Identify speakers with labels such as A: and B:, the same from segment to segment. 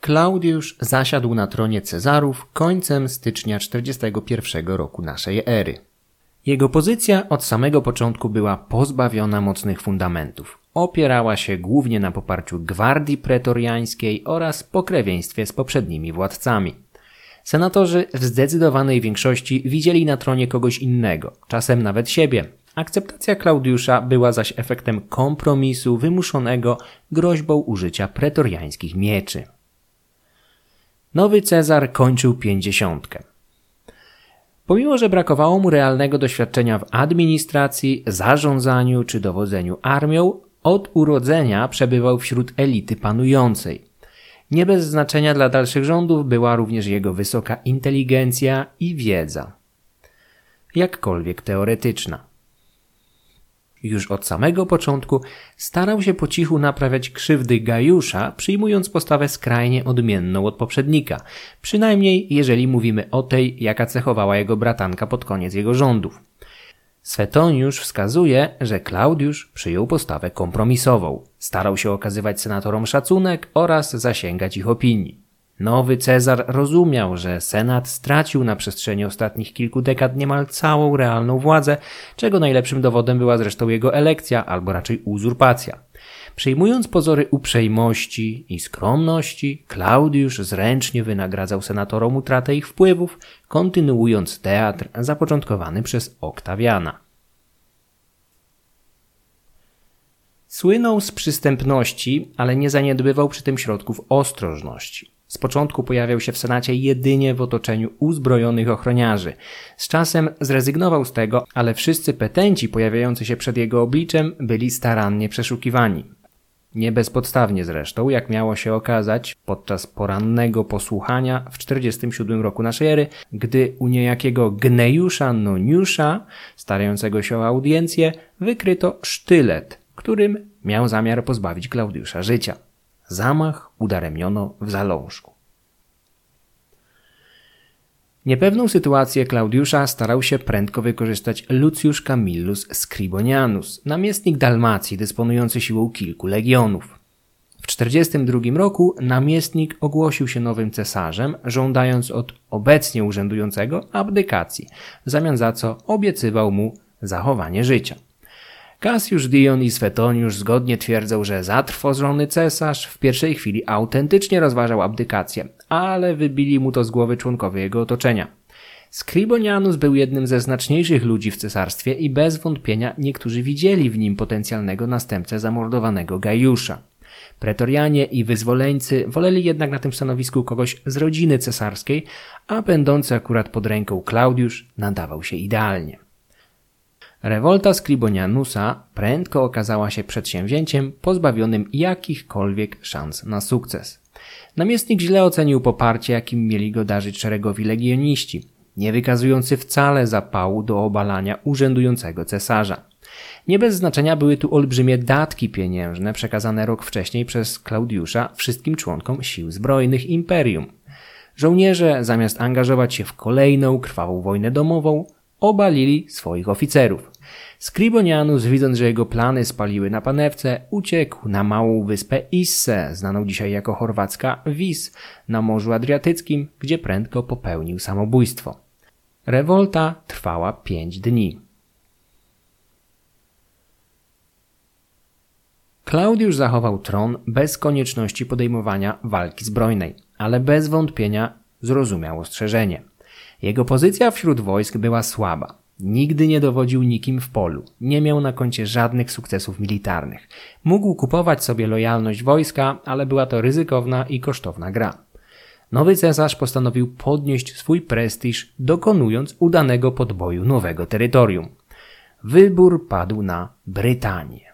A: Klaudiusz zasiadł na tronie Cezarów końcem stycznia 41 roku naszej ery. Jego pozycja od samego początku była pozbawiona mocnych fundamentów. Opierała się głównie na poparciu gwardii pretoriańskiej oraz pokrewieństwie z poprzednimi władcami. Senatorzy w zdecydowanej większości widzieli na tronie kogoś innego, czasem nawet siebie. Akceptacja Klaudiusza była zaś efektem kompromisu wymuszonego groźbą użycia pretoriańskich mieczy. Nowy Cezar kończył pięćdziesiątkę. Pomimo, że brakowało mu realnego doświadczenia w administracji, zarządzaniu czy dowodzeniu armią, od urodzenia przebywał wśród elity panującej. Nie bez znaczenia dla dalszych rządów była również jego wysoka inteligencja i wiedza. Jakkolwiek teoretyczna. Już od samego początku starał się po cichu naprawiać krzywdy Gajusza, przyjmując postawę skrajnie odmienną od poprzednika, przynajmniej jeżeli mówimy o tej, jaka cechowała jego bratanka pod koniec jego rządów. Swetoniusz wskazuje, że Klaudiusz przyjął postawę kompromisową, starał się okazywać senatorom szacunek oraz zasięgać ich opinii. Nowy Cezar rozumiał, że Senat stracił na przestrzeni ostatnich kilku dekad niemal całą realną władzę, czego najlepszym dowodem była zresztą jego elekcja, albo raczej uzurpacja. Przyjmując pozory uprzejmości i skromności, Klaudiusz zręcznie wynagradzał senatorom utratę ich wpływów, kontynuując teatr zapoczątkowany przez Oktawiana. Słynął z przystępności, ale nie zaniedbywał przy tym środków ostrożności. Z początku pojawiał się w Senacie jedynie w otoczeniu uzbrojonych ochroniarzy. Z czasem zrezygnował z tego, ale wszyscy petenci pojawiający się przed jego obliczem byli starannie przeszukiwani. Nie bezpodstawnie zresztą, jak miało się okazać podczas porannego posłuchania w 47 roku naszej ery, gdy u niejakiego Gnejusza Noniusza, starającego się o audiencję, wykryto sztylet, którym miał zamiar pozbawić Klaudiusza życia. Zamach udaremniono w zalążku. Niepewną sytuację Klaudiusza starał się prędko wykorzystać Lucius Camillus Scribonianus, namiestnik Dalmacji dysponujący siłą kilku legionów. W 42 roku namiestnik ogłosił się nowym cesarzem, żądając od obecnie urzędującego abdykacji, w zamian za co obiecywał mu zachowanie życia. Cassius Dion i Swetoniusz zgodnie twierdzą, że zatrwożony cesarz w pierwszej chwili autentycznie rozważał abdykację, ale wybili mu to z głowy członkowie jego otoczenia. Scribonianus był jednym ze znaczniejszych ludzi w cesarstwie i bez wątpienia niektórzy widzieli w nim potencjalnego następcę zamordowanego Gajusza. Pretorianie i wyzwoleńcy woleli jednak na tym stanowisku kogoś z rodziny cesarskiej, a będący akurat pod ręką Klaudiusz nadawał się idealnie. Rewolta Scribonianusa prędko okazała się przedsięwzięciem pozbawionym jakichkolwiek szans na sukces. Namiestnik źle ocenił poparcie, jakim mieli go darzyć szeregowi legioniści, nie wykazujący wcale zapału do obalania urzędującego cesarza. Nie bez znaczenia były tu olbrzymie datki pieniężne przekazane rok wcześniej przez Klaudiusza wszystkim członkom sił zbrojnych imperium. Żołnierze, zamiast angażować się w kolejną krwawą wojnę domową, obalili swoich oficerów. Scribonianus, widząc, że jego plany spaliły na panewce, uciekł na małą wyspę Isse, znaną dzisiaj jako chorwacka Vis, na Morzu Adriatyckim, gdzie prędko popełnił samobójstwo. Rewolta trwała pięć dni. Klaudiusz zachował tron bez konieczności podejmowania walki zbrojnej, ale bez wątpienia zrozumiał ostrzeżenie. Jego pozycja wśród wojsk była słaba. Nigdy nie dowodził nikim w polu, nie miał na koncie żadnych sukcesów militarnych. Mógł kupować sobie lojalność wojska, ale była to ryzykowna i kosztowna gra. Nowy cesarz postanowił podnieść swój prestiż, dokonując udanego podboju nowego terytorium. Wybór padł na Brytanię.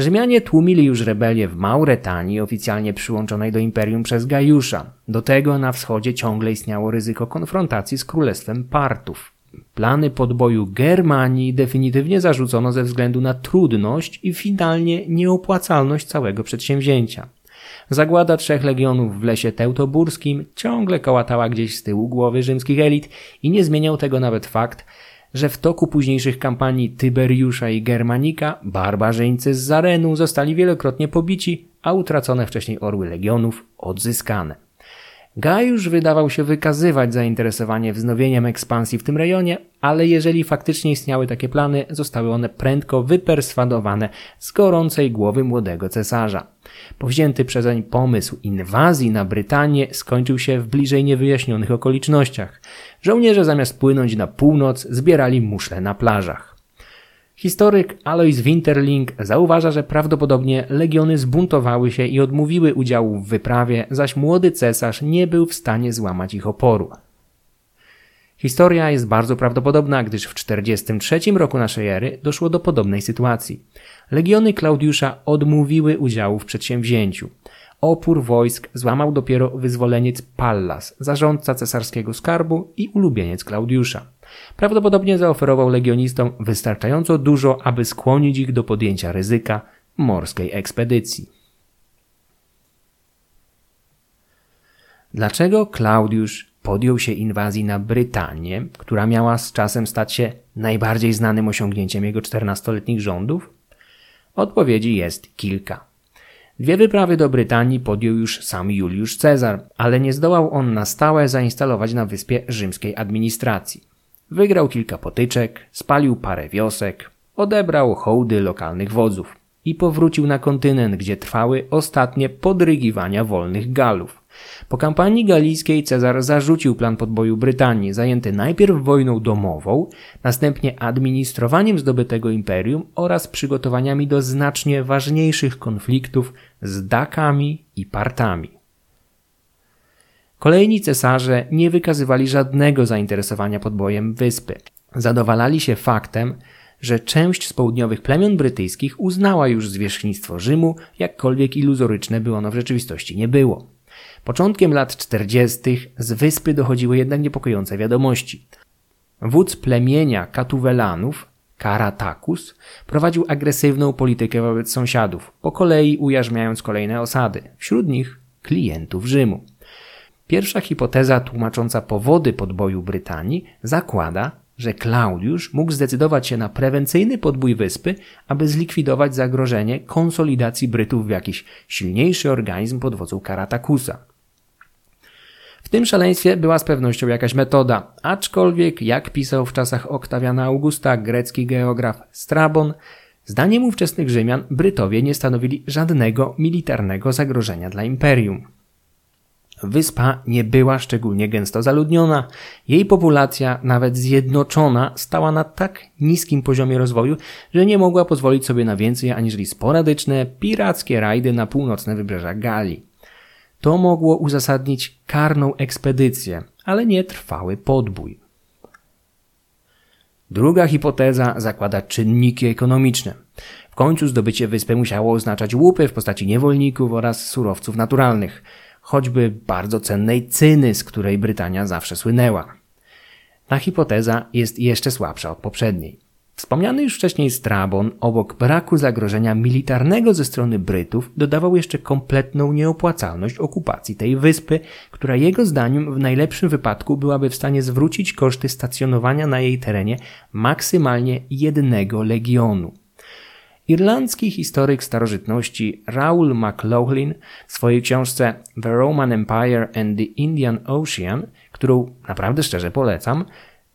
A: Rzymianie tłumili już rebelię w Mauretanii, oficjalnie przyłączonej do imperium przez Gajusza. Do tego na wschodzie ciągle istniało ryzyko konfrontacji z królestwem Partów. Plany podboju Germanii definitywnie zarzucono ze względu na trudność i finalnie nieopłacalność całego przedsięwzięcia. Zagłada trzech legionów w lesie teutoburskim ciągle kołatała gdzieś z tyłu głowy rzymskich elit i nie zmieniał tego nawet fakt, że w toku późniejszych kampanii Tyberiusza i Germanika barbarzyńcy z Zarenu zostali wielokrotnie pobici, a utracone wcześniej orły legionów odzyskane. Gajusz wydawał się wykazywać zainteresowanie wznowieniem ekspansji w tym rejonie, ale jeżeli faktycznie istniały takie plany, zostały one prędko wyperswadowane z gorącej głowy młodego cesarza. Powzięty przezeń pomysł inwazji na Brytanię skończył się w bliżej niewyjaśnionych okolicznościach. Żołnierze zamiast płynąć na północ zbierali muszle na plażach. Historyk Alois Winterling zauważa, że prawdopodobnie legiony zbuntowały się i odmówiły udziału w wyprawie, zaś młody cesarz nie był w stanie złamać ich oporu. Historia jest bardzo prawdopodobna, gdyż w 43 roku naszej ery doszło do podobnej sytuacji. Legiony Klaudiusza odmówiły udziału w przedsięwzięciu. Opór wojsk złamał dopiero wyzwoleniec Pallas, zarządca cesarskiego skarbu i ulubieniec Klaudiusza. Prawdopodobnie zaoferował legionistom wystarczająco dużo, aby skłonić ich do podjęcia ryzyka morskiej ekspedycji. Dlaczego Klaudiusz podjął się inwazji na Brytanię, która miała z czasem stać się najbardziej znanym osiągnięciem jego 14-letnich rządów? Odpowiedzi jest kilka. Dwie wyprawy do Brytanii podjął już sam Juliusz Cezar, ale nie zdołał on na stałe zainstalować na wyspie rzymskiej administracji. Wygrał kilka potyczek, spalił parę wiosek, odebrał hołdy lokalnych wodzów i powrócił na kontynent, gdzie trwały ostatnie podrygiwania wolnych Galów. Po kampanii galijskiej Cezar zarzucił plan podboju Brytanii, zajęty najpierw wojną domową, następnie administrowaniem zdobytego imperium oraz przygotowaniami do znacznie ważniejszych konfliktów z Dakami i Partami. Kolejni cesarze nie wykazywali żadnego zainteresowania podbojem wyspy. Zadowalali się faktem, że część z południowych plemion brytyjskich uznała już zwierzchnictwo Rzymu, jakkolwiek iluzoryczne by ono w rzeczywistości nie było. Początkiem lat 40. z wyspy dochodziły jednak niepokojące wiadomości. Wódz plemienia Katuwelanów, Karatakus, prowadził agresywną politykę wobec sąsiadów, po kolei ujarzmiając kolejne osady, wśród nich klientów Rzymu. Pierwsza hipoteza tłumacząca powody podboju Brytanii zakłada, że Klaudiusz mógł zdecydować się na prewencyjny podbój wyspy, aby zlikwidować zagrożenie konsolidacji Brytów w jakiś silniejszy organizm pod wodzą Karatakusa. W tym szaleństwie była z pewnością jakaś metoda, aczkolwiek, jak pisał w czasach Oktawiana Augusta grecki geograf Strabon, zdaniem ówczesnych Rzymian Brytowie nie stanowili żadnego militarnego zagrożenia dla imperium. Wyspa nie była szczególnie gęsto zaludniona. Jej populacja, nawet zjednoczona, stała na tak niskim poziomie rozwoju, że nie mogła pozwolić sobie na więcej aniżeli sporadyczne, pirackie rajdy na północne wybrzeża Galii. To mogło uzasadnić karną ekspedycję, ale nie trwały podbój. Druga hipoteza zakłada czynniki ekonomiczne. W końcu zdobycie wyspy musiało oznaczać łupy w postaci niewolników oraz surowców naturalnych – choćby bardzo cennej cyny, z której Brytania zawsze słynęła. Ta hipoteza jest jeszcze słabsza od poprzedniej. Wspomniany już wcześniej Strabon, obok braku zagrożenia militarnego ze strony Brytów, dodawał jeszcze kompletną nieopłacalność okupacji tej wyspy, która jego zdaniem w najlepszym wypadku byłaby w stanie zwrócić koszty stacjonowania na jej terenie maksymalnie jednego legionu. Irlandzki historyk starożytności Raoul MacLaughlin w swojej książce The Roman Empire and the Indian Ocean, którą naprawdę szczerze polecam,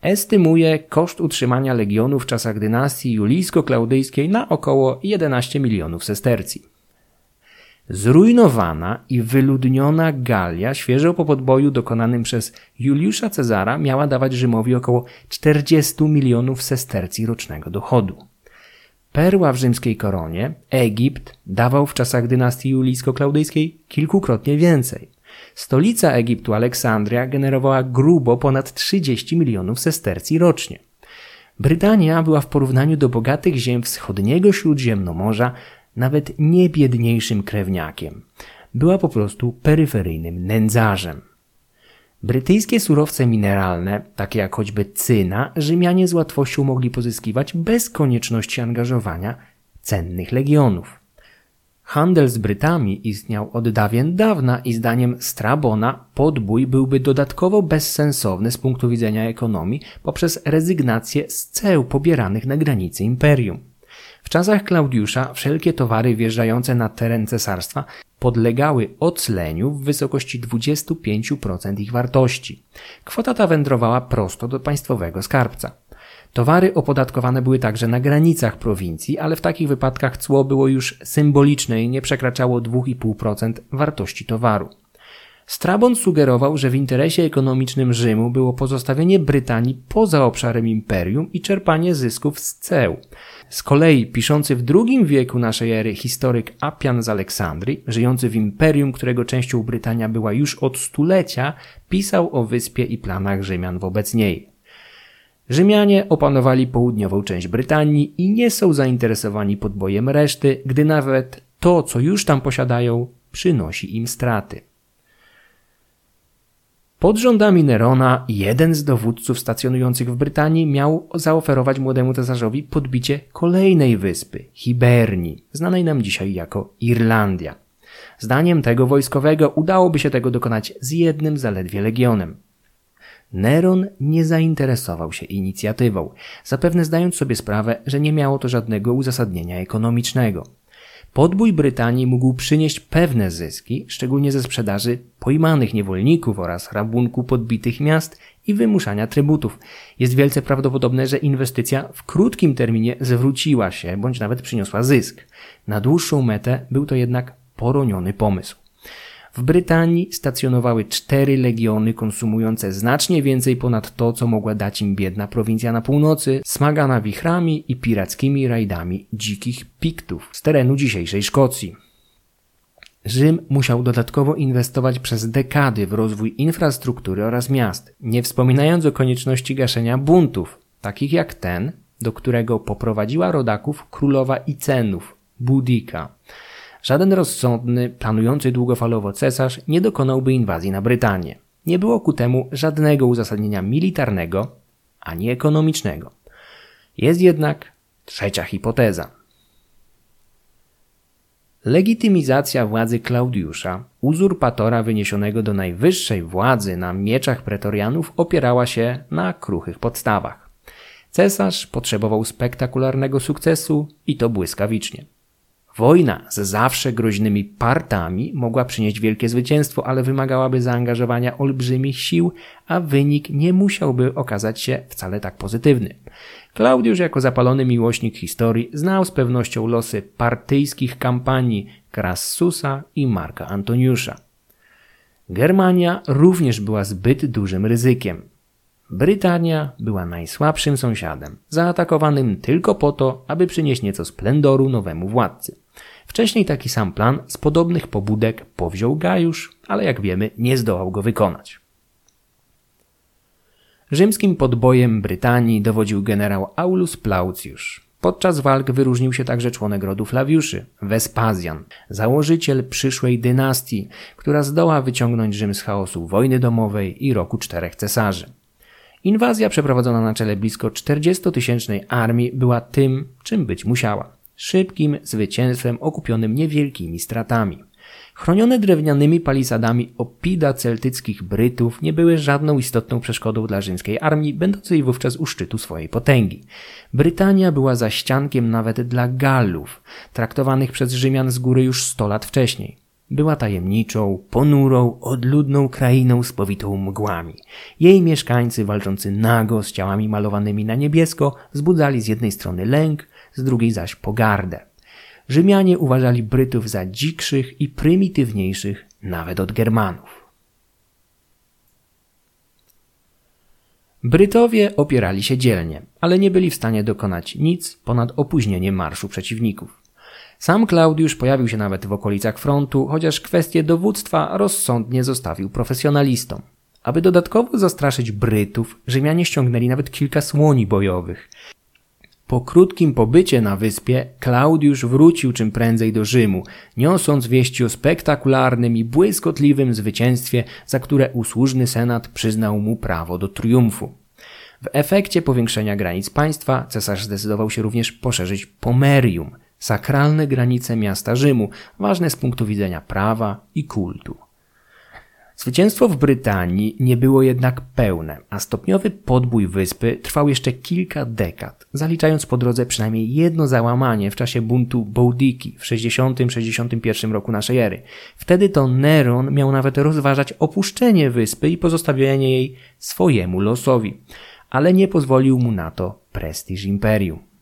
A: estymuje koszt utrzymania legionu w czasach dynastii julijsko-klaudyjskiej na około 11 milionów sestercji. Zrujnowana i wyludniona Galia świeżo po podboju dokonanym przez Juliusza Cezara miała dawać Rzymowi około 40 milionów sestercji rocznego dochodu. Perła w rzymskiej koronie, Egipt dawał w czasach dynastii julijsko-klaudyjskiej kilkukrotnie więcej. Stolica Egiptu, Aleksandria, generowała grubo ponad 30 milionów sestercji rocznie. Brytania była w porównaniu do bogatych ziem wschodniego Śródziemnomorza nawet nie biedniejszym krewniakiem. Była po prostu peryferyjnym nędzarzem. Brytyjskie surowce mineralne, takie jak choćby cyna, Rzymianie z łatwością mogli pozyskiwać bez konieczności angażowania cennych legionów. Handel z Brytami istniał od dawien dawna i zdaniem Strabona podbój byłby dodatkowo bezsensowny z punktu widzenia ekonomii poprzez rezygnację z ceł pobieranych na granicy imperium. W czasach Klaudiusza wszelkie towary wjeżdżające na teren cesarstwa podlegały ocleniu w wysokości 25% ich wartości. Kwota ta wędrowała prosto do państwowego skarbca. Towary opodatkowane były także na granicach prowincji, ale w takich wypadkach cło było już symboliczne i nie przekraczało 2,5% wartości towaru. Strabon sugerował, że w interesie ekonomicznym Rzymu było pozostawienie Brytanii poza obszarem imperium i czerpanie zysków z ceł. Z kolei piszący w II wieku naszej ery historyk Appian z Aleksandrii, żyjący w imperium, którego częścią Brytania była już od stulecia, pisał o wyspie i planach Rzymian wobec niej. Rzymianie opanowali południową część Brytanii i nie są zainteresowani podbojem reszty, gdy nawet to, co już tam posiadają, przynosi im straty. Pod rządami Nerona jeden z dowódców stacjonujących w Brytanii miał zaoferować młodemu cesarzowi podbicie kolejnej wyspy, Hibernii, znanej nam dzisiaj jako Irlandia. Zdaniem tego wojskowego udałoby się tego dokonać z jednym zaledwie legionem. Neron nie zainteresował się inicjatywą, zapewne zdając sobie sprawę, że nie miało to żadnego uzasadnienia ekonomicznego. Podbój Brytanii mógł przynieść pewne zyski, szczególnie ze sprzedaży pojmanych niewolników oraz rabunku podbitych miast i wymuszania trybutów. Jest wielce prawdopodobne, że inwestycja w krótkim terminie zwróciła się bądź nawet przyniosła zysk. Na dłuższą metę był to jednak poroniony pomysł. W Brytanii stacjonowały cztery legiony konsumujące znacznie więcej ponad to, co mogła dać im biedna prowincja na północy, smagana wichrami i pirackimi rajdami dzikich piktów z terenu dzisiejszej Szkocji. Rzym musiał dodatkowo inwestować przez dekady w rozwój infrastruktury oraz miast, nie wspominając o konieczności gaszenia buntów, takich jak ten, do którego poprowadziła rodaków królowa Icenów, Budika. Żaden rozsądny, planujący długofalowo cesarz nie dokonałby inwazji na Brytanię. Nie było ku temu żadnego uzasadnienia militarnego ani ekonomicznego. Jest jednak trzecia hipoteza. Legitymizacja władzy Klaudiusza, uzurpatora wyniesionego do najwyższej władzy na mieczach pretorianów, opierała się na kruchych podstawach. Cesarz potrzebował spektakularnego sukcesu i to błyskawicznie. Wojna z zawsze groźnymi partami mogła przynieść wielkie zwycięstwo, ale wymagałaby zaangażowania olbrzymich sił, a wynik nie musiałby okazać się wcale tak pozytywny. Klaudiusz jako zapalony miłośnik historii znał z pewnością losy partyjskich kampanii Crassusa i Marka Antoniusza. Germania również była zbyt dużym ryzykiem. Brytania była najsłabszym sąsiadem, zaatakowanym tylko po to, aby przynieść nieco splendoru nowemu władcy. Wcześniej taki sam plan z podobnych pobudek powziął Gajusz, ale jak wiemy nie zdołał go wykonać. Rzymskim podbojem Brytanii dowodził generał Aulus Plaucius. Podczas walk wyróżnił się także członek rodu Flawiuszy, Vespazjan, założyciel przyszłej dynastii, która zdoła wyciągnąć Rzym z chaosu wojny domowej i roku czterech cesarzy. Inwazja przeprowadzona na czele blisko 40-tysięcznej armii była tym, czym być musiała szybkim zwycięstwem okupionym niewielkimi stratami. Chronione drewnianymi palisadami opida celtyckich Brytów nie były żadną istotną przeszkodą dla rzymskiej armii, będącej wówczas u szczytu swojej potęgi. Brytania była za ściankiem nawet dla Gallów, traktowanych przez Rzymian z góry już sto lat wcześniej. Była tajemniczą, ponurą, odludną krainą spowitą mgłami. Jej mieszkańcy walczący nago z ciałami malowanymi na niebiesko wzbudzali z jednej strony lęk, z drugiej zaś pogardę. Rzymianie uważali Brytów za dzikszych i prymitywniejszych nawet od Germanów. Brytowie opierali się dzielnie, ale nie byli w stanie dokonać nic ponad opóźnienie marszu przeciwników. Sam Klaudiusz pojawił się nawet w okolicach frontu, chociaż kwestię dowództwa rozsądnie zostawił profesjonalistom. Aby dodatkowo zastraszyć Brytów, Rzymianie ściągnęli nawet kilka słoni bojowych. Po krótkim pobycie na wyspie, Klaudiusz wrócił czym prędzej do Rzymu, niosąc wieści o spektakularnym i błyskotliwym zwycięstwie, za które usłużny senat przyznał mu prawo do triumfu. W efekcie powiększenia granic państwa cesarz zdecydował się również poszerzyć Pomerium, sakralne granice miasta Rzymu, ważne z punktu widzenia prawa i kultu. Zwycięstwo w Brytanii nie było jednak pełne, a stopniowy podbój wyspy trwał jeszcze kilka dekad, zaliczając po drodze przynajmniej jedno załamanie w czasie buntu Boudicki w 60-61 roku naszej ery. Wtedy to Neron miał nawet rozważać opuszczenie wyspy i pozostawienie jej swojemu losowi, ale nie pozwolił mu na to prestiż imperium.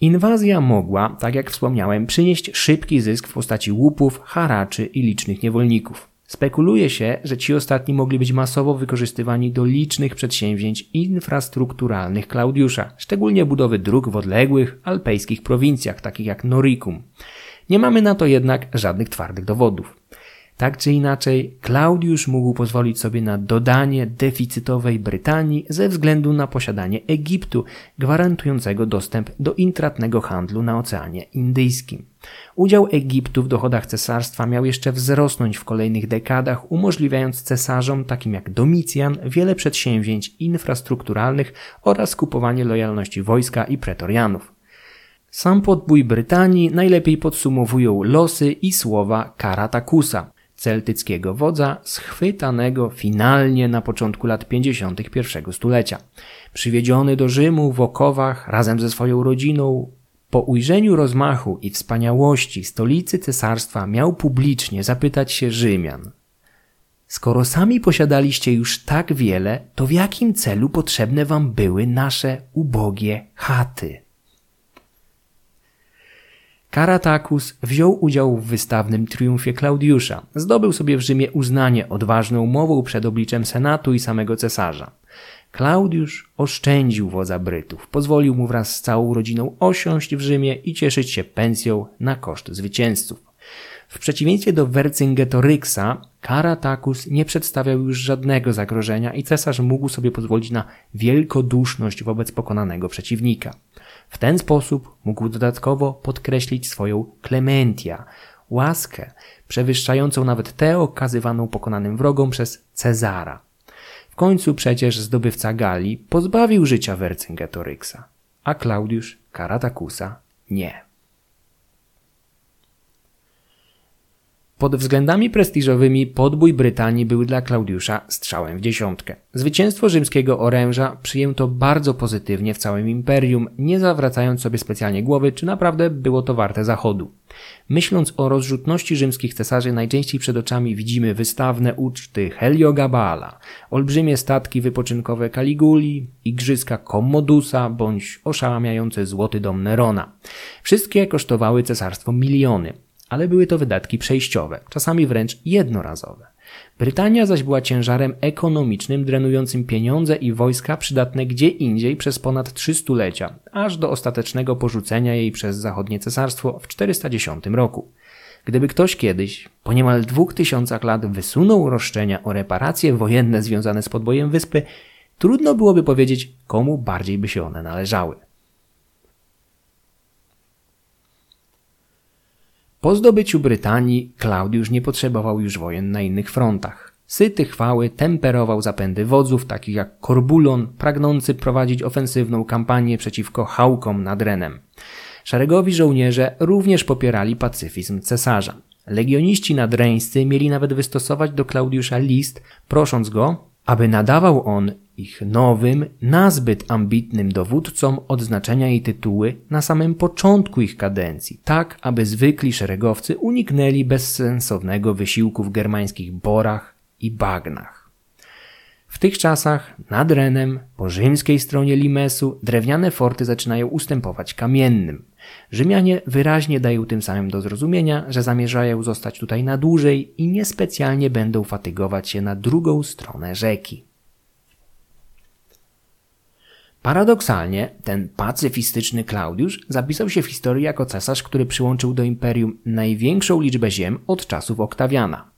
A: Inwazja mogła, tak jak wspomniałem, przynieść szybki zysk w postaci łupów, haraczy i licznych niewolników. Spekuluje się, że ci ostatni mogli być masowo wykorzystywani do licznych przedsięwzięć infrastrukturalnych Klaudiusza, szczególnie budowy dróg w odległych alpejskich prowincjach, takich jak Noricum. Nie mamy na to jednak żadnych twardych dowodów. Tak czy inaczej, Klaudiusz mógł pozwolić sobie na dodanie deficytowej Brytanii ze względu na posiadanie Egiptu, gwarantującego dostęp do intratnego handlu na Oceanie Indyjskim. Udział Egiptu w dochodach cesarstwa miał jeszcze wzrosnąć w kolejnych dekadach, umożliwiając cesarzom takim jak Domicjan wiele przedsięwzięć infrastrukturalnych oraz kupowanie lojalności wojska i pretorianów. Sam podbój Brytanii najlepiej podsumowują losy i słowa Karatakusa, celtyckiego wodza schwytanego finalnie na początku lat 50. I stulecia. Przywiedziony do Rzymu w okowach razem ze swoją rodziną, po ujrzeniu rozmachu i wspaniałości stolicy cesarstwa miał publicznie zapytać się Rzymian. Skoro sami posiadaliście już tak wiele, to w jakim celu potrzebne wam były nasze ubogie chaty? Karatakus wziął udział w wystawnym triumfie Klaudiusza. Zdobył sobie w Rzymie uznanie odważną mową przed obliczem senatu i samego cesarza. Klaudiusz oszczędził wodza Brytów, pozwolił mu wraz z całą rodziną osiąść w Rzymie i cieszyć się pensją na koszt zwycięzców. W przeciwieństwie do Vercingetoryksa, Karatakus nie przedstawiał już żadnego zagrożenia i cesarz mógł sobie pozwolić na wielkoduszność wobec pokonanego przeciwnika. W ten sposób mógł dodatkowo podkreślić swoją klementia, łaskę, przewyższającą nawet tę okazywaną pokonanym wrogom przez Cezara. W końcu przecież zdobywca Galii pozbawił życia Vercingetoryksa, a Klaudiusz Karatakusa nie. Pod względami prestiżowymi podbój Brytanii był dla Klaudiusza strzałem w dziesiątkę. Zwycięstwo rzymskiego oręża przyjęto bardzo pozytywnie w całym imperium, nie zawracając sobie specjalnie głowy, czy naprawdę było to warte zachodu. Myśląc o rozrzutności rzymskich cesarzy, najczęściej przed oczami widzimy wystawne uczty Heliogabala, olbrzymie statki wypoczynkowe Caliguli, igrzyska Commodusa bądź oszałamiający złoty dom Nerona. Wszystkie kosztowały cesarstwo miliony ale były to wydatki przejściowe, czasami wręcz jednorazowe. Brytania zaś była ciężarem ekonomicznym drenującym pieniądze i wojska przydatne gdzie indziej przez ponad trzy stulecia, aż do ostatecznego porzucenia jej przez zachodnie cesarstwo w 410 roku. Gdyby ktoś kiedyś, po niemal dwóch tysiącach lat, wysunął roszczenia o reparacje wojenne związane z podbojem wyspy, trudno byłoby powiedzieć, komu bardziej by się one należały. Po zdobyciu Brytanii Klaudiusz nie potrzebował już wojen na innych frontach. Syty chwały temperował zapędy wodzów, takich jak Korbulon, pragnący prowadzić ofensywną kampanię przeciwko Hałkom nad Renem. Szeregowi żołnierze również popierali pacyfizm cesarza. Legioniści nadreńscy mieli nawet wystosować do Klaudiusza list, prosząc go, aby nadawał on ich nowym, nazbyt ambitnym dowódcom odznaczenia i tytuły na samym początku ich kadencji, tak aby zwykli szeregowcy uniknęli bezsensownego wysiłku w germańskich borach i bagnach. W tych czasach nad Renem, po rzymskiej stronie Limesu, drewniane forty zaczynają ustępować kamiennym. Rzymianie wyraźnie dają tym samym do zrozumienia, że zamierzają zostać tutaj na dłużej i niespecjalnie będą fatygować się na drugą stronę rzeki. Paradoksalnie, ten pacyfistyczny Klaudiusz zapisał się w historii jako cesarz, który przyłączył do imperium największą liczbę ziem od czasów Oktawiana.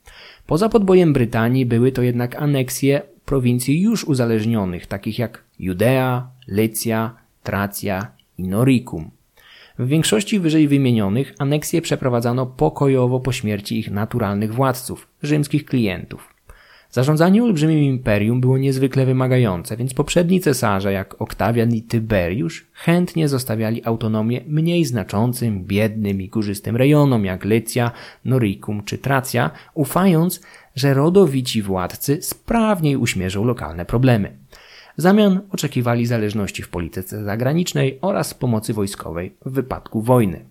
A: Poza podbojem Brytanii były to jednak aneksje prowincji już uzależnionych, takich jak Judea, Lycja, Tracja i Noricum. W większości wyżej wymienionych aneksje przeprowadzano pokojowo po śmierci ich naturalnych władców, rzymskich klientów. Zarządzanie olbrzymim imperium było niezwykle wymagające, więc poprzedni cesarze jak Oktawian i Tyberiusz chętnie zostawiali autonomię mniej znaczącym, biednym i górzystym rejonom jak Lycja, Noricum czy Tracja, ufając, że rodowici władcy sprawniej uśmierzą lokalne problemy. W zamian oczekiwali zależności w polityce zagranicznej oraz pomocy wojskowej w wypadku wojny.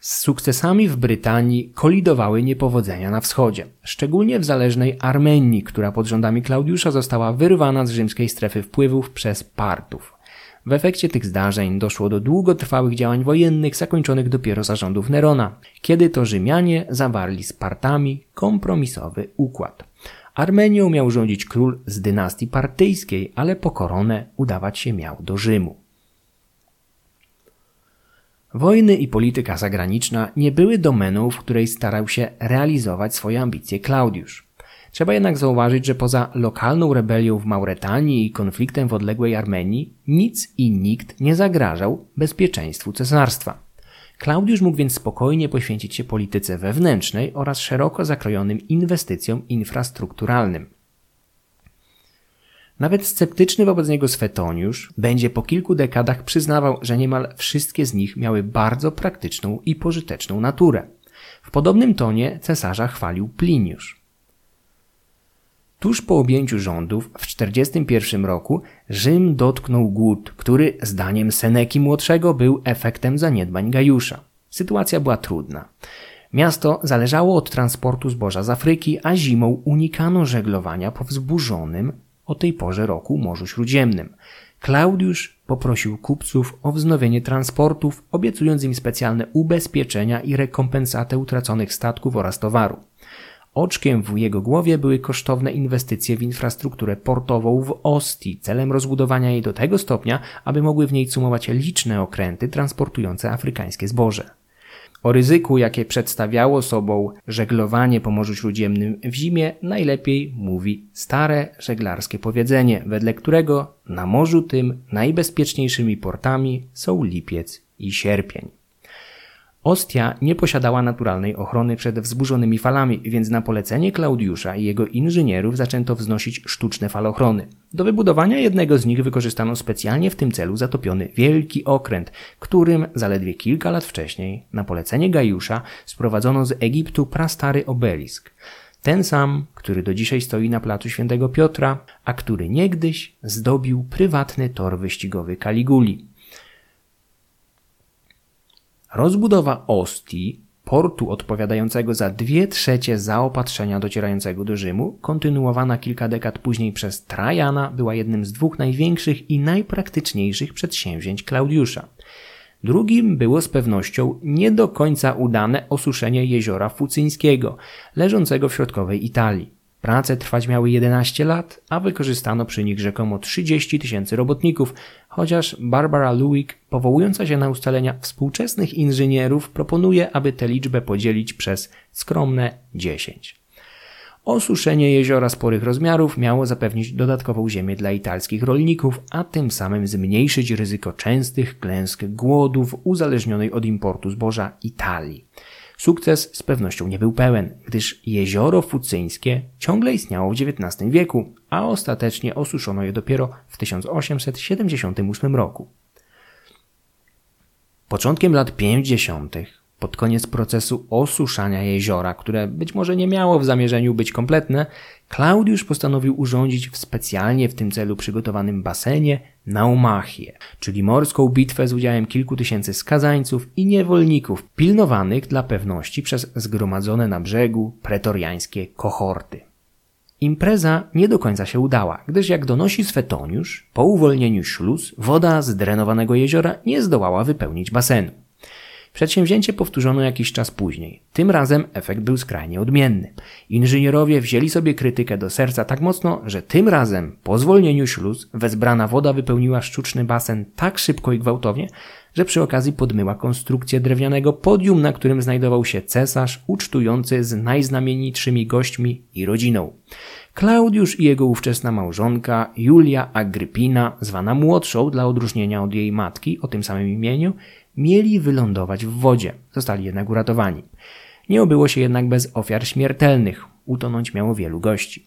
A: Z sukcesami w Brytanii kolidowały niepowodzenia na wschodzie, szczególnie w zależnej Armenii, która pod rządami Klaudiusza została wyrwana z rzymskiej strefy wpływów przez Partów. W efekcie tych zdarzeń doszło do długotrwałych działań wojennych zakończonych dopiero za rządów Nerona, kiedy to Rzymianie zawarli z Partami kompromisowy układ. Armenią miał rządzić król z dynastii partyjskiej, ale po koronę udawać się miał do Rzymu. Wojny i polityka zagraniczna nie były domeną, w której starał się realizować swoje ambicje Klaudiusz. Trzeba jednak zauważyć, że poza lokalną rebelią w Mauretanii i konfliktem w odległej Armenii, nic i nikt nie zagrażał bezpieczeństwu cesarstwa. Klaudiusz mógł więc spokojnie poświęcić się polityce wewnętrznej oraz szeroko zakrojonym inwestycjom infrastrukturalnym. Nawet sceptyczny wobec niego Swetoniusz będzie po kilku dekadach przyznawał, że niemal wszystkie z nich miały bardzo praktyczną i pożyteczną naturę. W podobnym tonie cesarza chwalił Pliniusz. Tuż po objęciu rządów w 41 roku Rzym dotknął głód, który zdaniem Seneki młodszego był efektem zaniedbań Gajusza. Sytuacja była trudna. Miasto zależało od transportu zboża z Afryki, a zimą unikano żeglowania po wzburzonym o tej porze roku Morzu Śródziemnym. Klaudiusz poprosił kupców o wznowienie transportów, obiecując im specjalne ubezpieczenia i rekompensatę utraconych statków oraz towaru. Oczkiem w jego głowie były kosztowne inwestycje w infrastrukturę portową w Ostii, celem rozbudowania jej do tego stopnia, aby mogły w niej cumować liczne okręty transportujące afrykańskie zboże. O ryzyku, jakie przedstawiało sobą żeglowanie po Morzu Śródziemnym w zimie, najlepiej mówi stare żeglarskie powiedzenie, wedle którego na morzu tym najbezpieczniejszymi portami są lipiec i sierpień. Ostia nie posiadała naturalnej ochrony przed wzburzonymi falami, więc na polecenie Klaudiusza i jego inżynierów zaczęto wznosić sztuczne falochrony. Do wybudowania jednego z nich wykorzystano specjalnie w tym celu zatopiony wielki okręt, którym zaledwie kilka lat wcześniej, na polecenie Gajusza, sprowadzono z Egiptu prastary obelisk. Ten sam, który do dzisiaj stoi na placu Świętego Piotra, a który niegdyś zdobił prywatny tor wyścigowy Kaliguli. Rozbudowa Ostii, portu odpowiadającego za dwie trzecie zaopatrzenia docierającego do Rzymu, kontynuowana kilka dekad później przez Trajana, była jednym z dwóch największych i najpraktyczniejszych przedsięwzięć Klaudiusza. Drugim było z pewnością nie do końca udane osuszenie jeziora Fucyńskiego, leżącego w środkowej Italii. Prace trwać miały 11 lat, a wykorzystano przy nich rzekomo 30 tysięcy robotników, chociaż Barbara Lewick, powołująca się na ustalenia współczesnych inżynierów, proponuje, aby tę liczbę podzielić przez skromne 10. Osuszenie jeziora sporych rozmiarów miało zapewnić dodatkową ziemię dla italskich rolników, a tym samym zmniejszyć ryzyko częstych klęsk głodów uzależnionej od importu zboża Italii. Sukces z pewnością nie był pełen, gdyż jezioro fucyńskie ciągle istniało w XIX wieku, a ostatecznie osuszono je dopiero w 1878 roku. Początkiem lat 50 pod koniec procesu osuszania jeziora, które być może nie miało w zamierzeniu być kompletne, Klaudiusz postanowił urządzić w specjalnie w tym celu przygotowanym basenie naumachię, czyli morską bitwę z udziałem kilku tysięcy skazańców i niewolników, pilnowanych dla pewności przez zgromadzone na brzegu pretoriańskie kohorty. Impreza nie do końca się udała, gdyż jak donosi Swetoniusz, po uwolnieniu śluz woda z drenowanego jeziora nie zdołała wypełnić basenu. Przedsięwzięcie powtórzono jakiś czas później. Tym razem efekt był skrajnie odmienny. Inżynierowie wzięli sobie krytykę do serca tak mocno, że tym razem po zwolnieniu śluz wezbrana woda wypełniła sztuczny basen tak szybko i gwałtownie, że przy okazji podmyła konstrukcję drewnianego podium, na którym znajdował się cesarz ucztujący z najznamienitszymi gośćmi i rodziną. Klaudiusz i jego ówczesna małżonka Julia Agrypina, zwana młodszą dla odróżnienia od jej matki o tym samym imieniu, mieli wylądować w wodzie. Zostali jednak uratowani. Nie obyło się jednak bez ofiar śmiertelnych. Utonąć miało wielu gości.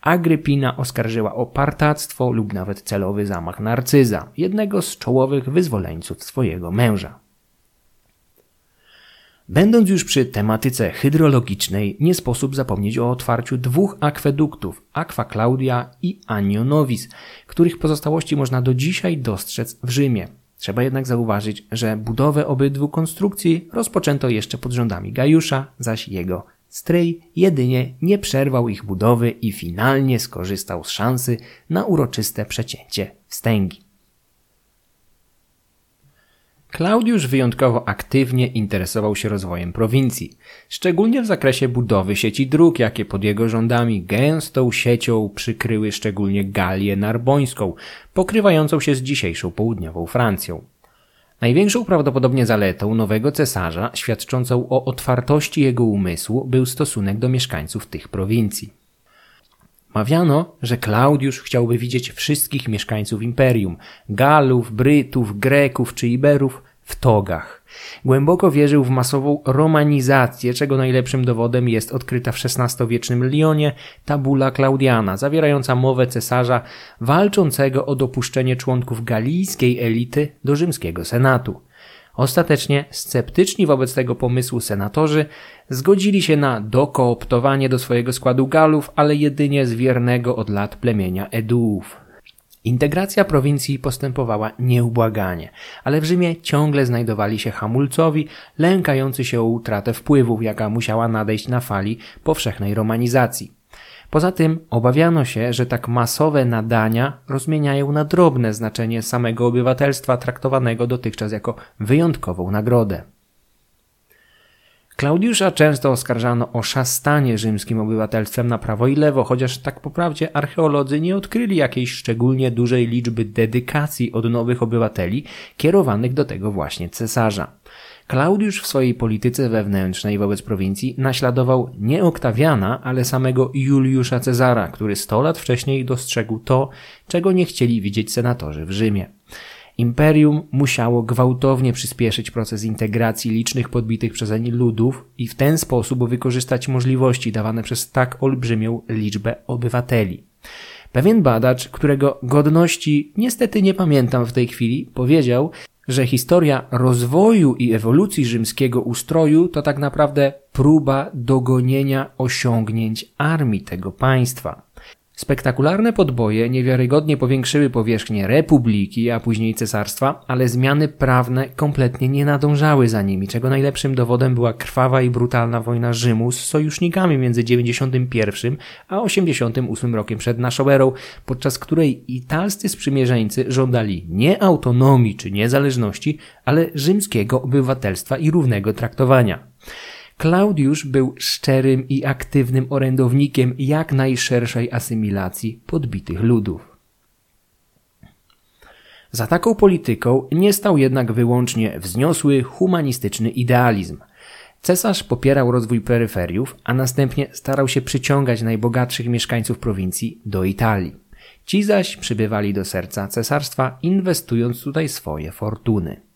A: Agrypina oskarżyła o partactwo lub nawet celowy zamach Narcyza, jednego z czołowych wyzwoleńców swojego męża. Będąc już przy tematyce hydrologicznej, nie sposób zapomnieć o otwarciu dwóch akweduktów Aqua Claudia i Anio Novis, których pozostałości można do dzisiaj dostrzec w Rzymie. Trzeba jednak zauważyć, że budowę obydwu konstrukcji rozpoczęto jeszcze pod rządami Gajusza, zaś jego stryj jedynie nie przerwał ich budowy i finalnie skorzystał z szansy na uroczyste przecięcie wstęgi. Klaudiusz wyjątkowo aktywnie interesował się rozwojem prowincji, szczególnie w zakresie budowy sieci dróg, jakie pod jego rządami gęstą siecią przykryły szczególnie Galię Narbońską, pokrywającą się z dzisiejszą południową Francją. Największą prawdopodobnie zaletą nowego cesarza, świadczącą o otwartości jego umysłu, był stosunek do mieszkańców tych prowincji. Mawiano, że Klaudiusz chciałby widzieć wszystkich mieszkańców imperium Galów, Brytów, Greków czy Iberów w togach. Głęboko wierzył w masową romanizację, czego najlepszym dowodem jest odkryta w XVI-wiecznym Lyonie tabula Klaudiana, zawierająca mowę cesarza walczącego o dopuszczenie członków galijskiej elity do rzymskiego senatu. Ostatecznie sceptyczni wobec tego pomysłu senatorzy zgodzili się na dokooptowanie do swojego składu Galów, ale jedynie z wiernego od lat plemienia Eduów. Integracja prowincji postępowała nieubłaganie, ale w Rzymie ciągle znajdowali się hamulcowi, lękający się o utratę wpływów, jaka musiała nadejść na fali powszechnej romanizacji. Poza tym obawiano się, że tak masowe nadania rozmieniają na drobne znaczenie samego obywatelstwa traktowanego dotychczas jako wyjątkową nagrodę. Klaudiusza często oskarżano o szastanie rzymskim obywatelstwem na prawo i lewo, chociaż tak po prawdzie archeolodzy nie odkryli jakiejś szczególnie dużej liczby dedykacji od nowych obywateli kierowanych do tego właśnie cesarza. Klaudiusz w swojej polityce wewnętrznej wobec prowincji naśladował nie Oktawiana, ale samego Juliusza Cezara, który sto lat wcześniej dostrzegł to, czego nie chcieli widzieć senatorzy w Rzymie. Imperium musiało gwałtownie przyspieszyć proces integracji licznych podbitych przezeń ludów i w ten sposób wykorzystać możliwości dawane przez tak olbrzymią liczbę obywateli. Pewien badacz, którego godności niestety nie pamiętam w tej chwili, powiedział, że historia rozwoju i ewolucji rzymskiego ustroju to tak naprawdę próba dogonienia osiągnięć armii tego państwa. Spektakularne podboje niewiarygodnie powiększyły powierzchnię republiki, a później cesarstwa, ale zmiany prawne kompletnie nie nadążały za nimi, czego najlepszym dowodem była krwawa i brutalna wojna Rzymu z sojusznikami między 91 a 88 rokiem przed naszą erą, podczas której italscy sprzymierzeńcy żądali nie autonomii czy niezależności, ale rzymskiego obywatelstwa i równego traktowania. Klaudiusz był szczerym i aktywnym orędownikiem jak najszerszej asymilacji podbitych ludów. Za taką polityką nie stał jednak wyłącznie wzniosły humanistyczny idealizm. Cesarz popierał rozwój peryferiów, a następnie starał się przyciągać najbogatszych mieszkańców prowincji do Italii. Ci zaś przybywali do serca cesarstwa, inwestując tutaj swoje fortuny.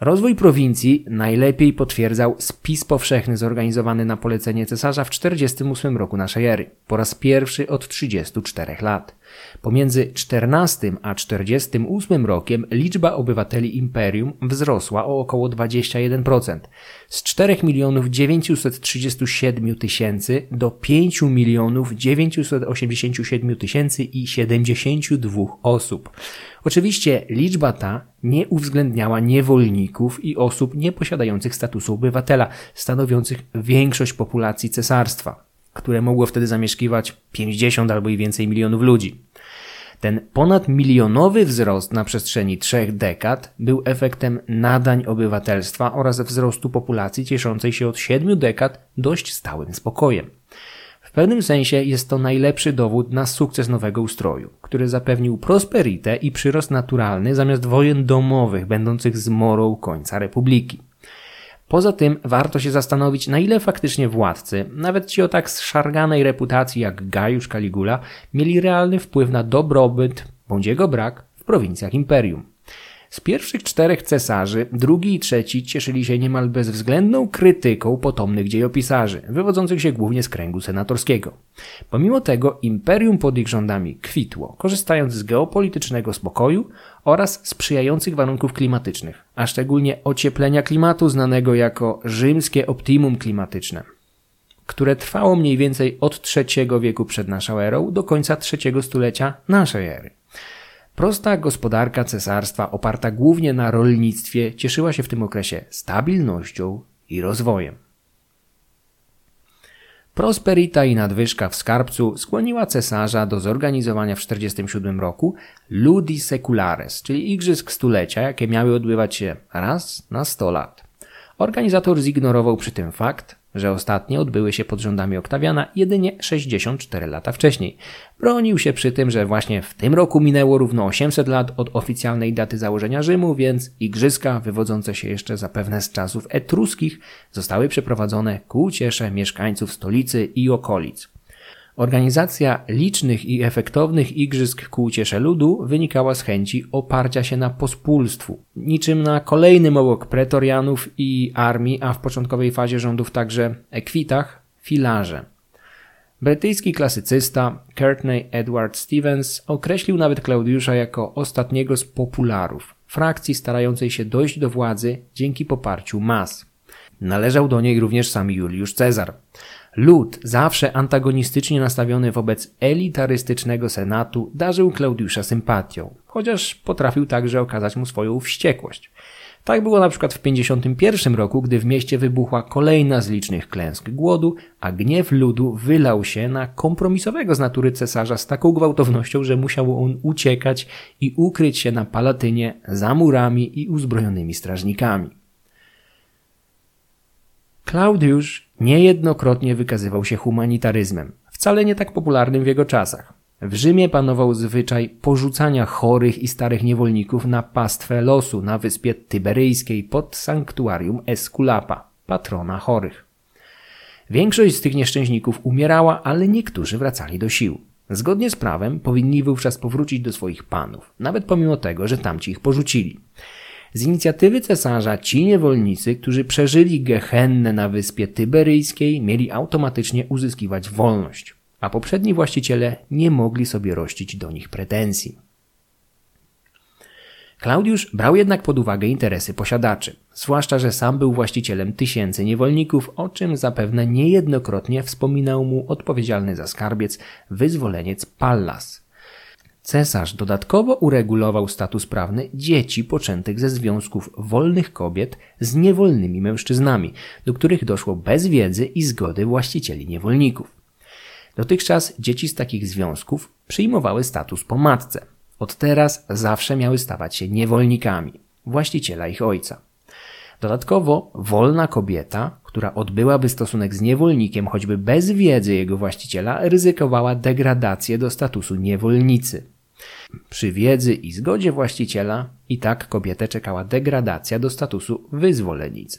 A: Rozwój prowincji najlepiej potwierdzał spis powszechny zorganizowany na polecenie cesarza w 48 roku naszej ery, po raz pierwszy od 34 lat. Pomiędzy 14 a 48 rokiem liczba obywateli imperium wzrosła o około 21%, z 4 milionów 937 tysięcy do 5 milionów 987 tysięcy i 72 osób. Oczywiście liczba ta nie uwzględniała niewolników i osób nieposiadających statusu obywatela, stanowiących większość populacji cesarstwa, które mogło wtedy zamieszkiwać 50 albo i więcej milionów ludzi. Ten ponadmilionowy wzrost na przestrzeni trzech dekad był efektem nadań obywatelstwa oraz wzrostu populacji cieszącej się od siedmiu dekad dość stałym spokojem. W pewnym sensie jest to najlepszy dowód na sukces nowego ustroju, który zapewnił prosperitę i przyrost naturalny zamiast wojen domowych będących zmorą końca republiki. Poza tym warto się zastanowić, na ile faktycznie władcy, nawet ci o tak zszarganej reputacji jak Gajusz Caligula, mieli realny wpływ na dobrobyt bądź jego brak w prowincjach imperium. Z pierwszych czterech cesarzy, drugi i trzeci cieszyli się niemal bezwzględną krytyką potomnych dziejopisarzy, wywodzących się głównie z kręgu senatorskiego. Pomimo tego imperium pod ich rządami kwitło, korzystając z geopolitycznego spokoju oraz sprzyjających warunków klimatycznych, a szczególnie ocieplenia klimatu znanego jako rzymskie optimum klimatyczne które trwało mniej więcej od III wieku przed naszą erą do końca trzeciego stulecia naszej ery. Prosta gospodarka cesarstwa, oparta głównie na rolnictwie, cieszyła się w tym okresie stabilnością i rozwojem. Prosperita i nadwyżka w skarbcu skłoniła cesarza do zorganizowania w 1947 roku Ludi Seculares, czyli Igrzysk Stulecia, jakie miały odbywać się raz na 100 lat. Organizator zignorował przy tym fakt, że ostatnie odbyły się pod rządami Oktawiana jedynie 64 lata wcześniej. Bronił się przy tym, że właśnie w tym roku minęło równo 800 lat od oficjalnej daty założenia Rzymu, więc igrzyska, wywodzące się jeszcze zapewne z czasów etruskich, zostały przeprowadzone ku uciesze mieszkańców stolicy i okolic. Organizacja licznych i efektownych igrzysk ku uciesze ludu wynikała z chęci oparcia się na pospólstwu, niczym na kolejnym obok pretorianów i armii, a w początkowej fazie rządów także ekwitach, filarze. Brytyjski klasycysta Courtney Edward Stevens określił nawet Klaudiusza jako ostatniego z popularów, frakcji starającej się dojść do władzy dzięki poparciu mas. Należał do niej również sam Juliusz Cezar. Lud, zawsze antagonistycznie nastawiony wobec elitarystycznego senatu, darzył Klaudiusza sympatią, chociaż potrafił także okazać mu swoją wściekłość. Tak było na przykład w 51 roku, gdy w mieście wybuchła kolejna z licznych klęsk głodu, a gniew ludu wylał się na kompromisowego z natury cesarza z taką gwałtownością, że musiał on uciekać i ukryć się na Palatynie za murami i uzbrojonymi strażnikami. Klaudiusz niejednokrotnie wykazywał się humanitaryzmem, wcale nie tak popularnym w jego czasach. W Rzymie panował zwyczaj porzucania chorych i starych niewolników na pastwę losu na wyspie Tyberyjskiej pod sanktuarium Esculapa, patrona chorych. Większość z tych nieszczęśników umierała, ale niektórzy wracali do sił. Zgodnie z prawem powinni wówczas powrócić do swoich panów, nawet pomimo tego, że tamci ich porzucili. Z inicjatywy cesarza ci niewolnicy, którzy przeżyli gehennę na wyspie Tyberyjskiej, mieli automatycznie uzyskiwać wolność, a poprzedni właściciele nie mogli sobie rościć do nich pretensji. Klaudiusz brał jednak pod uwagę interesy posiadaczy, zwłaszcza, że sam był właścicielem tysięcy niewolników, o czym zapewne niejednokrotnie wspominał mu odpowiedzialny za skarbiec wyzwoleniec Pallas – Cesarz dodatkowo uregulował status prawny dzieci poczętych ze związków wolnych kobiet z niewolnymi mężczyznami, do których doszło bez wiedzy i zgody właścicieli niewolników. Dotychczas dzieci z takich związków przyjmowały status po matce. Od teraz zawsze miały stawać się niewolnikami, właściciela ich ojca. Dodatkowo wolna kobieta, która odbyłaby stosunek z niewolnikiem choćby bez wiedzy jego właściciela, ryzykowała degradację do statusu niewolnicy. Przy wiedzy i zgodzie właściciela i tak kobietę czekała degradacja do statusu wyzwolenicy.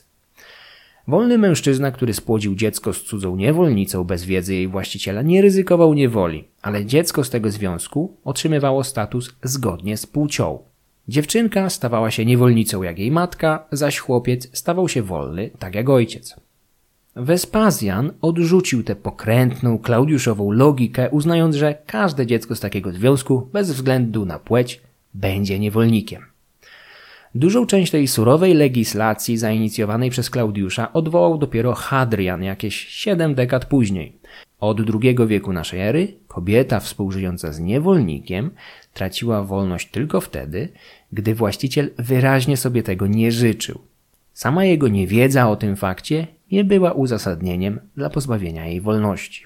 A: Wolny mężczyzna, który spłodził dziecko z cudzą niewolnicą bez wiedzy jej właściciela, nie ryzykował niewoli, ale dziecko z tego związku otrzymywało status zgodnie z płcią. Dziewczynka stawała się niewolnicą jak jej matka, zaś chłopiec stawał się wolny tak jak ojciec. Wespazjan odrzucił tę pokrętną, klaudiuszową logikę, uznając, że każde dziecko z takiego związku, bez względu na płeć, będzie niewolnikiem. Dużą część tej surowej legislacji zainicjowanej przez Klaudiusza odwołał dopiero Hadrian jakieś siedem dekad później. Od II wieku naszej ery kobieta współżyjąca z niewolnikiem traciła wolność tylko wtedy, gdy właściciel wyraźnie sobie tego nie życzył. Sama jego niewiedza o tym fakcie nie była uzasadnieniem dla pozbawienia jej wolności.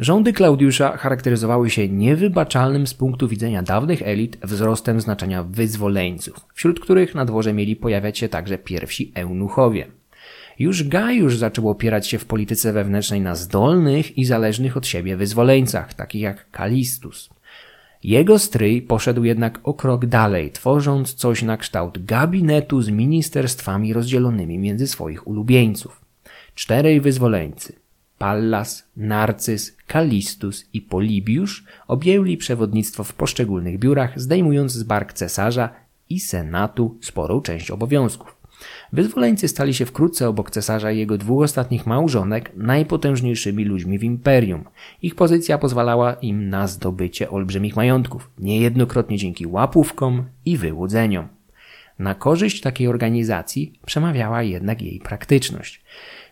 A: Rządy Klaudiusza charakteryzowały się niewybaczalnym z punktu widzenia dawnych elit wzrostem znaczenia wyzwoleńców, wśród których na dworze mieli pojawiać się także pierwsi eunuchowie. Już Gajusz zaczął opierać się w polityce wewnętrznej na zdolnych i zależnych od siebie wyzwoleńcach, takich jak Kalistus. Jego stryj poszedł jednak o krok dalej, tworząc coś na kształt gabinetu z ministerstwami rozdzielonymi między swoich ulubieńców. Czterej wyzwoleńcy. Pallas, Narcyz, Kalistus i Polibiusz objęli przewodnictwo w poszczególnych biurach, zdejmując z bark cesarza i senatu sporą część obowiązków. Wyzwoleńcy stali się wkrótce obok cesarza i jego dwóch ostatnich małżonek najpotężniejszymi ludźmi w imperium. Ich pozycja pozwalała im na zdobycie olbrzymich majątków, niejednokrotnie dzięki łapówkom i wyłudzeniom. Na korzyść takiej organizacji przemawiała jednak jej praktyczność.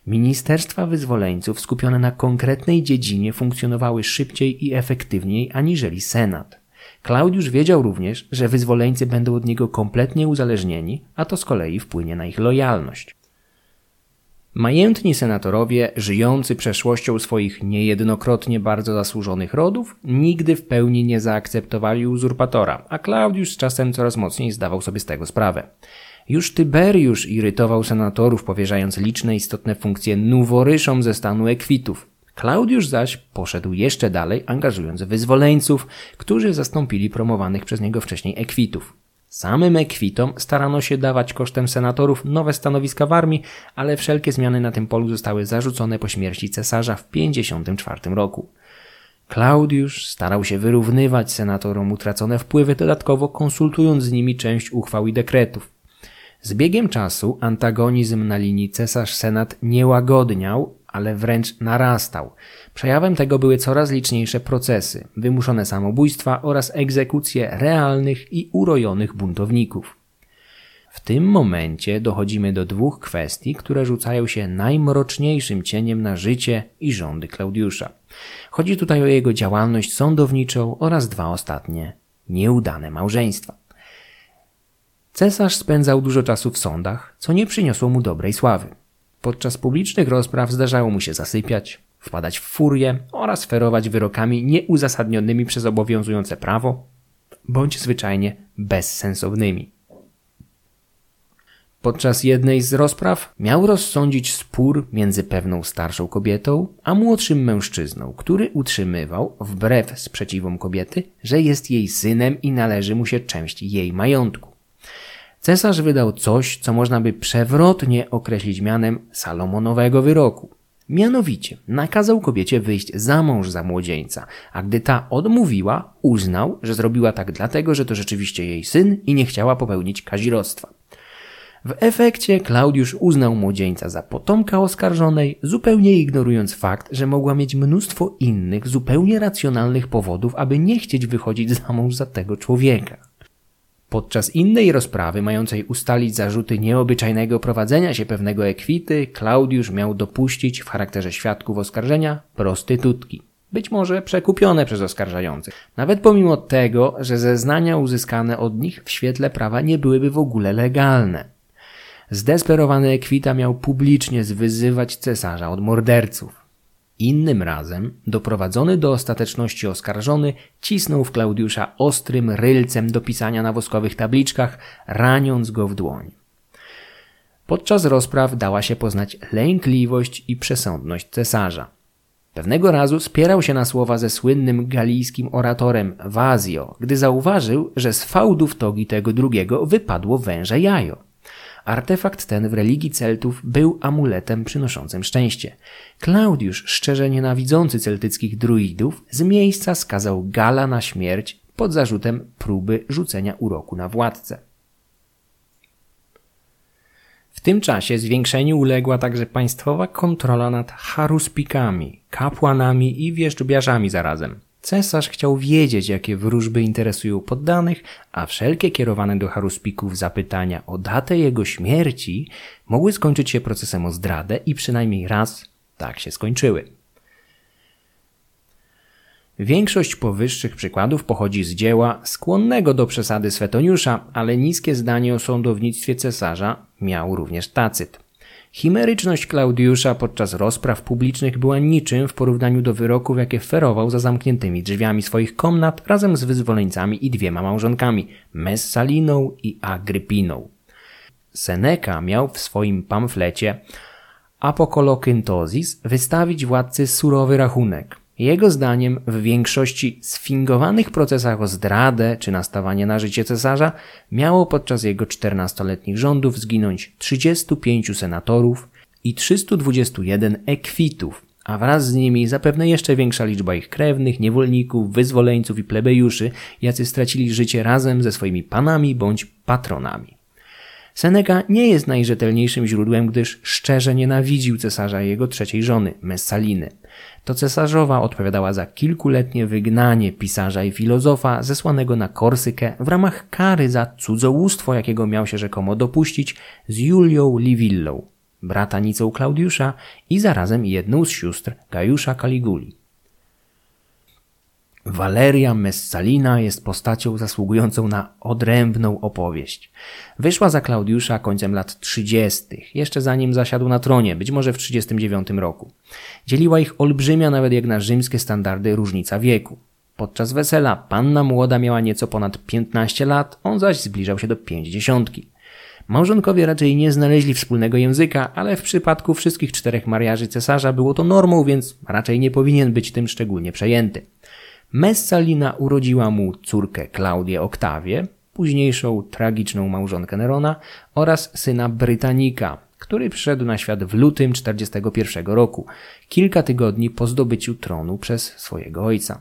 A: Ministerstwa wyzwoleńców skupione na konkretnej dziedzinie funkcjonowały szybciej i efektywniej aniżeli Senat. Klaudiusz wiedział również, że wyzwoleńcy będą od niego kompletnie uzależnieni, a to z kolei wpłynie na ich lojalność. Majętni senatorowie, żyjący przeszłością swoich niejednokrotnie bardzo zasłużonych rodów, nigdy w pełni nie zaakceptowali uzurpatora, a Klaudiusz z czasem coraz mocniej zdawał sobie z tego sprawę. Już Tyberiusz irytował senatorów, powierzając liczne istotne funkcje nuworyszom ze stanu ekwitów. Klaudiusz zaś poszedł jeszcze dalej, angażując wyzwoleńców, którzy zastąpili promowanych przez niego wcześniej ekwitów. Samym ekwitom starano się dawać kosztem senatorów nowe stanowiska w armii, ale wszelkie zmiany na tym polu zostały zarzucone po śmierci cesarza w 54 roku. Klaudiusz starał się wyrównywać senatorom utracone wpływy, dodatkowo konsultując z nimi część uchwał i dekretów. Z biegiem czasu antagonizm na linii cesarz-senat nie łagodniał, ale wręcz narastał. Przejawem tego były coraz liczniejsze procesy, wymuszone samobójstwa oraz egzekucje realnych i urojonych buntowników. W tym momencie dochodzimy do dwóch kwestii, które rzucają się najmroczniejszym cieniem na życie i rządy Klaudiusza. Chodzi tutaj o jego działalność sądowniczą oraz dwa ostatnie nieudane małżeństwa. Cesarz spędzał dużo czasu w sądach, co nie przyniosło mu dobrej sławy. Podczas publicznych rozpraw zdarzało mu się zasypiać, wpadać w furię oraz ferować wyrokami nieuzasadnionymi przez obowiązujące prawo, bądź zwyczajnie bezsensownymi. Podczas jednej z rozpraw miał rozsądzić spór między pewną starszą kobietą a młodszym mężczyzną, który utrzymywał, wbrew sprzeciwom kobiety, że jest jej synem i należy mu się część jej majątku. Cesarz wydał coś, co można by przewrotnie określić mianem Salomonowego wyroku. Mianowicie nakazał kobiecie wyjść za mąż za młodzieńca, a gdy ta odmówiła, uznał, że zrobiła tak dlatego, że to rzeczywiście jej syn i nie chciała popełnić kazirodztwa. W efekcie Klaudiusz uznał młodzieńca za potomka oskarżonej, zupełnie ignorując fakt, że mogła mieć mnóstwo innych, zupełnie racjonalnych powodów, aby nie chcieć wychodzić za mąż za tego człowieka. Podczas innej rozprawy, mającej ustalić zarzuty nieobyczajnego prowadzenia się pewnego ekwity, Klaudiusz miał dopuścić w charakterze świadków oskarżenia prostytutki. Być może przekupione przez oskarżających. Nawet pomimo tego, że zeznania uzyskane od nich w świetle prawa nie byłyby w ogóle legalne. Zdesperowany ekwita miał publicznie zwyzywać cesarza od morderców. Innym razem, doprowadzony do ostateczności oskarżony, cisnął w Klaudiusza ostrym rylcem do pisania na woskowych tabliczkach, raniąc go w dłoń. Podczas rozpraw dała się poznać lękliwość i przesądność cesarza. Pewnego razu spierał się na słowa ze słynnym galijskim oratorem Wazio, gdy zauważył, że z fałdów togi tego drugiego wypadło węże jajo. Artefakt ten w religii Celtów był amuletem przynoszącym szczęście. Klaudiusz, szczerze nienawidzący celtyckich druidów, z miejsca skazał Gala na śmierć pod zarzutem próby rzucenia uroku na władcę. W tym czasie zwiększeniu uległa także państwowa kontrola nad haruspikami, kapłanami i wierzbiarzami zarazem. Cesarz chciał wiedzieć, jakie wróżby interesują poddanych, a wszelkie kierowane do haruspików zapytania o datę jego śmierci mogły skończyć się procesem o zdradę i przynajmniej raz tak się skończyły. Większość powyższych przykładów pochodzi z dzieła skłonnego do przesady Swetoniusza, ale niskie zdanie o sądownictwie cesarza miał również Tacyt. Chimeryczność Klaudiusza podczas rozpraw publicznych była niczym w porównaniu do wyroków, jakie ferował za zamkniętymi drzwiami swoich komnat razem z wyzwoleńcami i dwiema małżonkami, Messaliną i Agrypiną. Seneca miał w swoim pamflecie Apokolokyntosis wystawić władcy surowy rachunek – jego zdaniem w większości sfingowanych procesach o zdradę czy nastawanie na życie cesarza miało podczas jego 14-letnich rządów zginąć 35 senatorów i 321 ekwitów, a wraz z nimi zapewne jeszcze większa liczba ich krewnych, niewolników, wyzwoleńców i plebejuszy, jacy stracili życie razem ze swoimi panami bądź patronami. Seneca nie jest najrzetelniejszym źródłem, gdyż szczerze nienawidził cesarza i jego trzeciej żony, Messaliny. To cesarzowa odpowiadała za kilkuletnie wygnanie pisarza i filozofa zesłanego na Korsykę w ramach kary za cudzołóstwo, jakiego miał się rzekomo dopuścić z Julią Livillą, bratanicą Klaudiusza i zarazem jedną z sióstr Gajusza Caliguli. Waleria Messalina jest postacią zasługującą na odrębną opowieść. Wyszła za Klaudiusza końcem lat 30., jeszcze zanim zasiadł na tronie, być może w 39 roku. Dzieliła ich olbrzymia, nawet jak na rzymskie standardy, różnica wieku. Podczas wesela panna młoda miała nieco ponad 15 lat, on zaś zbliżał się do pięćdziesiątki. Małżonkowie raczej nie znaleźli wspólnego języka, ale w przypadku wszystkich czterech mariaży cesarza było to normą, więc raczej nie powinien być tym szczególnie przejęty. Messalina urodziła mu córkę Klaudię Oktawię, późniejszą tragiczną małżonkę Nerona oraz syna Brytanika, który przyszedł na świat w lutym 41 roku, kilka tygodni po zdobyciu tronu przez swojego ojca.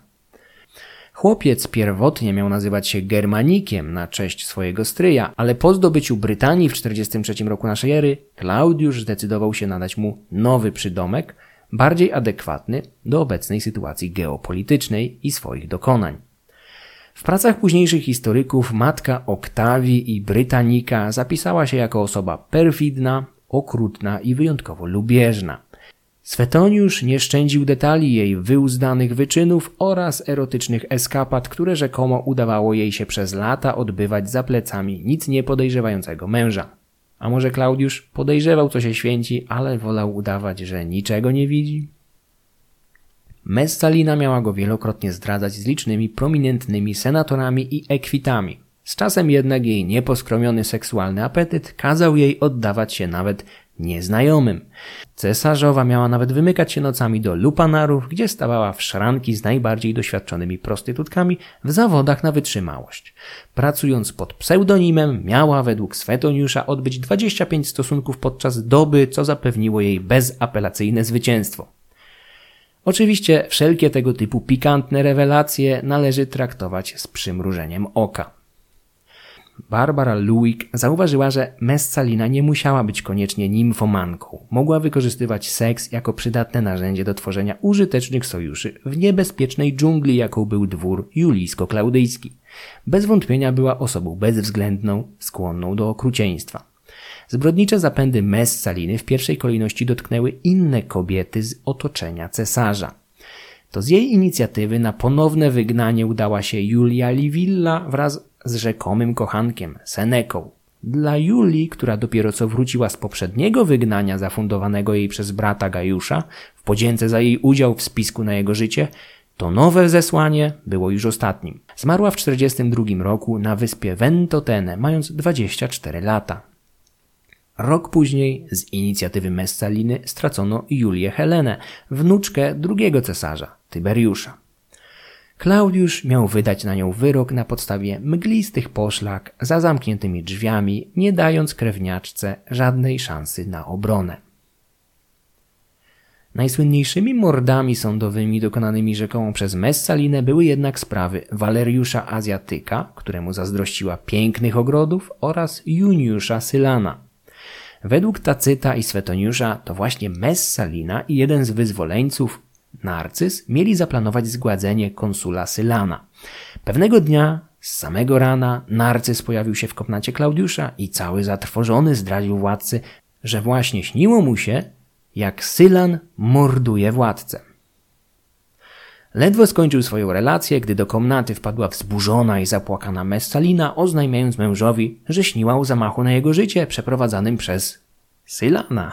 A: Chłopiec pierwotnie miał nazywać się Germanikiem na cześć swojego stryja, ale po zdobyciu Brytanii w 43 roku naszej ery Klaudiusz zdecydował się nadać mu nowy przydomek, bardziej adekwatny do obecnej sytuacji geopolitycznej i swoich dokonań. W pracach późniejszych historyków matka Oktawii i Brytanika zapisała się jako osoba perfidna, okrutna i wyjątkowo lubieżna. Swetoniusz nie szczędził detali jej wyuzdanych wyczynów oraz erotycznych eskapad, które rzekomo udawało jej się przez lata odbywać za plecami nic nie podejrzewającego męża. A może Klaudiusz podejrzewał, co się święci, ale wolał udawać, że niczego nie widzi? Messalina miała go wielokrotnie zdradzać z licznymi prominentnymi senatorami i ekwitami. Z czasem jednak jej nieposkromiony seksualny apetyt kazał jej oddawać się nawet nieznajomym. Cesarzowa miała nawet wymykać się nocami do lupanarów, gdzie stawała w szranki z najbardziej doświadczonymi prostytutkami w zawodach na wytrzymałość. Pracując pod pseudonimem, miała według Swetoniusza odbyć 25 stosunków podczas doby, co zapewniło jej bezapelacyjne zwycięstwo. Oczywiście wszelkie tego typu pikantne rewelacje należy traktować z przymrużeniem oka. Barbara Luik zauważyła, że Messalina nie musiała być koniecznie nimfomanką. Mogła wykorzystywać seks jako przydatne narzędzie do tworzenia użytecznych sojuszy w niebezpiecznej dżungli, jaką był dwór julijsko-klaudyjski. Bez wątpienia była osobą bezwzględną, skłonną do okrucieństwa. Zbrodnicze zapędy Messaliny w pierwszej kolejności dotknęły inne kobiety z otoczenia cesarza. To z jej inicjatywy na ponowne wygnanie udała się Julia Livilla wraz z rzekomym kochankiem, Seneką. Dla Julii, która dopiero co wróciła z poprzedniego wygnania zafundowanego jej przez brata Gajusza w podzięce za jej udział w spisku na jego życie, to nowe zesłanie było już ostatnim. Zmarła w 42 roku na wyspie Ventotene, mając 24 lata. Rok później z inicjatywy Messaliny stracono Julię Helenę, wnuczkę drugiego cesarza, Tyberiusza. Klaudiusz miał wydać na nią wyrok na podstawie mglistych poszlak za zamkniętymi drzwiami, nie dając krewniaczce żadnej szansy na obronę. Najsłynniejszymi mordami sądowymi dokonanymi rzekomo przez Messalinę były jednak sprawy Waleriusza Azjatyka, któremu zazdrościła pięknych ogrodów, oraz Juniusza Sylana. Według Tacyta i Swetoniusza to właśnie Messalina i jeden z wyzwoleńców Narcyz mieli zaplanować zgładzenie konsula Sylana. Pewnego dnia, z samego rana, Narcyz pojawił się w komnacie Klaudiusza i cały zatrwożony zdradził władcy, że właśnie śniło mu się, jak Sylan morduje władcę. Ledwo skończył swoją relację, gdy do komnaty wpadła wzburzona i zapłakana Messalina, oznajmiając mężowi, że śniła o zamachu na jego życie przeprowadzanym przez Sylana.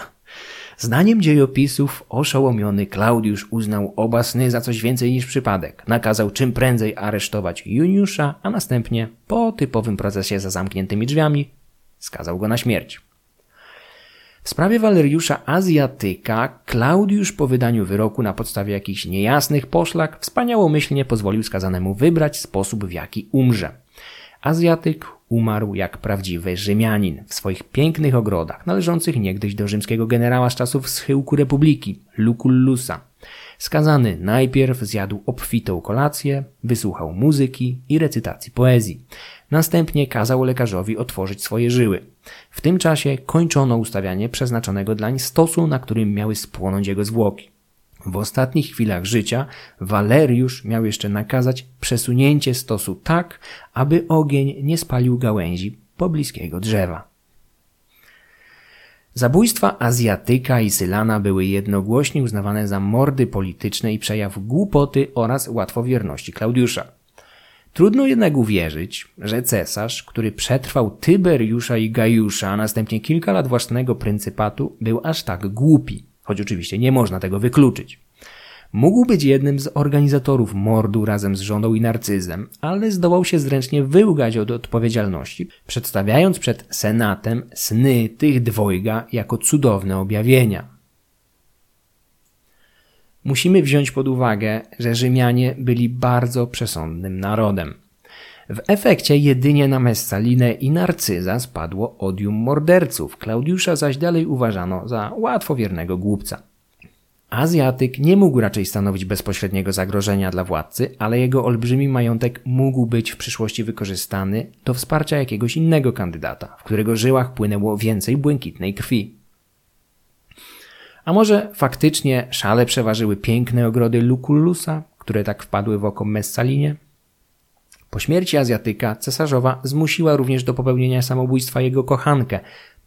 A: Zdaniem dziejopisów oszołomiony Klaudiusz uznał oba sny za coś więcej niż przypadek. Nakazał czym prędzej aresztować Juniusza, a następnie, po typowym procesie za zamkniętymi drzwiami, skazał go na śmierć. W sprawie Waleriusza Azjatyka Klaudiusz po wydaniu wyroku na podstawie jakichś niejasnych poszlak wspaniałomyślnie pozwolił skazanemu wybrać sposób w jaki umrze. Azjatyk umarł jak prawdziwy Rzymianin w swoich pięknych ogrodach, należących niegdyś do rzymskiego generała z czasów schyłku republiki, Lucullusa. Skazany najpierw zjadł obfitą kolację, wysłuchał muzyki i recytacji poezji. Następnie kazał lekarzowi otworzyć swoje żyły. W tym czasie kończono ustawianie przeznaczonego dlań stosu, na którym miały spłonąć jego zwłoki. W ostatnich chwilach życia Waleriusz miał jeszcze nakazać przesunięcie stosu tak, aby ogień nie spalił gałęzi pobliskiego drzewa. Zabójstwa Azjatyka i Sylana były jednogłośnie uznawane za mordy polityczne i przejaw głupoty oraz łatwowierności Klaudiusza. Trudno jednak uwierzyć, że cesarz, który przetrwał Tyberiusza i Gajusza, a następnie kilka lat własnego pryncypatu, był aż tak głupi, choć oczywiście nie można tego wykluczyć. Mógł być jednym z organizatorów mordu razem z żoną i narcyzem, ale zdołał się zręcznie wyłgać od odpowiedzialności, przedstawiając przed Senatem sny tych dwojga jako cudowne objawienia. Musimy wziąć pod uwagę, że Rzymianie byli bardzo przesądnym narodem. W efekcie jedynie na Messalinę i Narcyza spadło odium morderców, Klaudiusza zaś dalej uważano za łatwowiernego głupca. Azjatyk nie mógł raczej stanowić bezpośredniego zagrożenia dla władcy, ale jego olbrzymi majątek mógł być w przyszłości wykorzystany do wsparcia jakiegoś innego kandydata, w którego żyłach płynęło więcej błękitnej krwi. A może faktycznie szale przeważyły piękne ogrody Lucullusa, które tak wpadły w oko Messalinie? Po śmierci Azjatyka cesarzowa zmusiła również do popełnienia samobójstwa jego kochankę,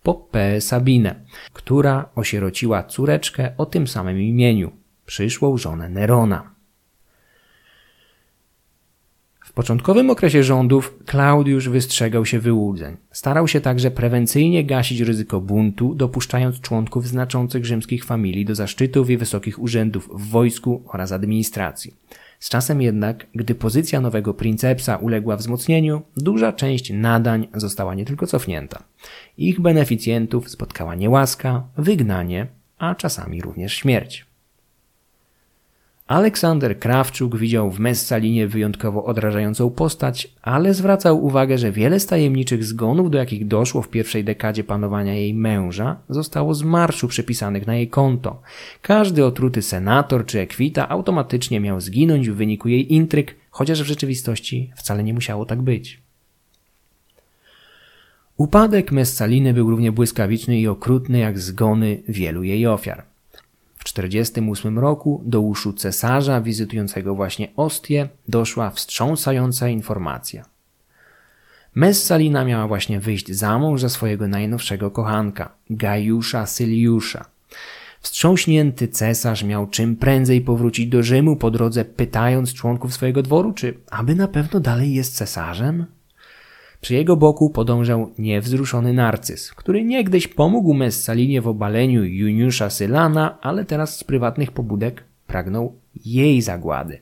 A: Poppę Sabinę, która osierociła córeczkę o tym samym imieniu, przyszłą żonę Nerona. W początkowym okresie rządów Klaudiusz wystrzegał się wyłudzeń. Starał się także prewencyjnie gasić ryzyko buntu, dopuszczając członków znaczących rzymskich familii do zaszczytów i wysokich urzędów w wojsku oraz administracji. Z czasem jednak, gdy pozycja nowego princepsa uległa wzmocnieniu, duża część nadań została nie tylko cofnięta. Ich beneficjentów spotkała niełaska, wygnanie, a czasami również śmierć. Aleksander Krawczuk widział w Messalinie wyjątkowo odrażającą postać, ale zwracał uwagę, że wiele z tajemniczych zgonów, do jakich doszło w pierwszej dekadzie panowania jej męża, zostało z marszu przypisanych na jej konto. Każdy otruty senator czy ekwita automatycznie miał zginąć w wyniku jej intryg, chociaż w rzeczywistości wcale nie musiało tak być. Upadek Messaliny był równie błyskawiczny i okrutny jak zgony wielu jej ofiar. 48 roku do uszu cesarza wizytującego właśnie Ostię doszła wstrząsająca informacja. Messalina miała właśnie wyjść za mąż za swojego najnowszego kochanka, Gajusza Syliusza. Wstrząśnięty cesarz miał czym prędzej powrócić do Rzymu po drodze pytając członków swojego dworu, czy aby na pewno dalej jest cesarzem? Przy jego boku podążał niewzruszony Narcyz, który niegdyś pomógł Messalinie w obaleniu Juniusza Sylana, ale teraz z prywatnych pobudek pragnął jej zagłady.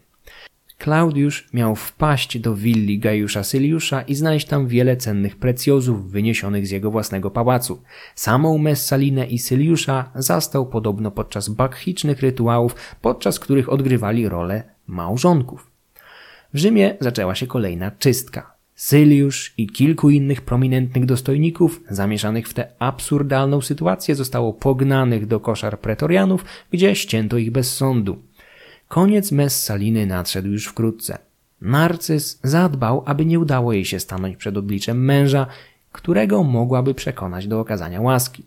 A: Klaudiusz miał wpaść do willi Gajusza Syliusza i znaleźć tam wiele cennych precjozów wyniesionych z jego własnego pałacu. Samą Messalinę i Syliusza zastał podobno podczas bakchicznych rytuałów, podczas których odgrywali rolę małżonków. W Rzymie zaczęła się kolejna czystka. Syliusz i kilku innych prominentnych dostojników zamieszanych w tę absurdalną sytuację zostało pognanych do koszar pretorianów, gdzie ścięto ich bez sądu. Koniec Messaliny nadszedł już wkrótce. Narcyz zadbał, aby nie udało jej się stanąć przed obliczem męża, którego mogłaby przekonać do okazania łaski.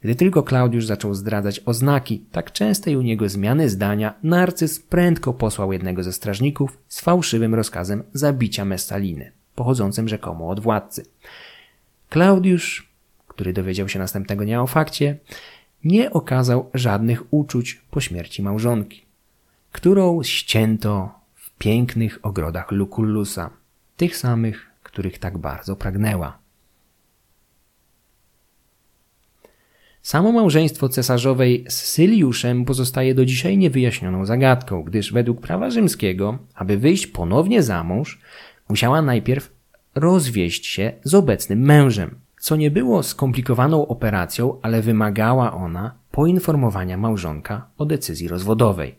A: Gdy tylko Klaudiusz zaczął zdradzać oznaki tak częstej u niego zmiany zdania, Narcyz prędko posłał jednego ze strażników z fałszywym rozkazem zabicia Messaliny pochodzącym rzekomo od władcy. Klaudiusz, który dowiedział się następnego dnia o fakcie, nie okazał żadnych uczuć po śmierci małżonki, którą ścięto w pięknych ogrodach Lucullusa, tych samych, których tak bardzo pragnęła. Samo małżeństwo cesarzowej z Syliuszem pozostaje do dzisiaj niewyjaśnioną zagadką, gdyż według prawa rzymskiego, aby wyjść ponownie za mąż, musiała najpierw rozwieść się z obecnym mężem, co nie było skomplikowaną operacją, ale wymagała ona poinformowania małżonka o decyzji rozwodowej.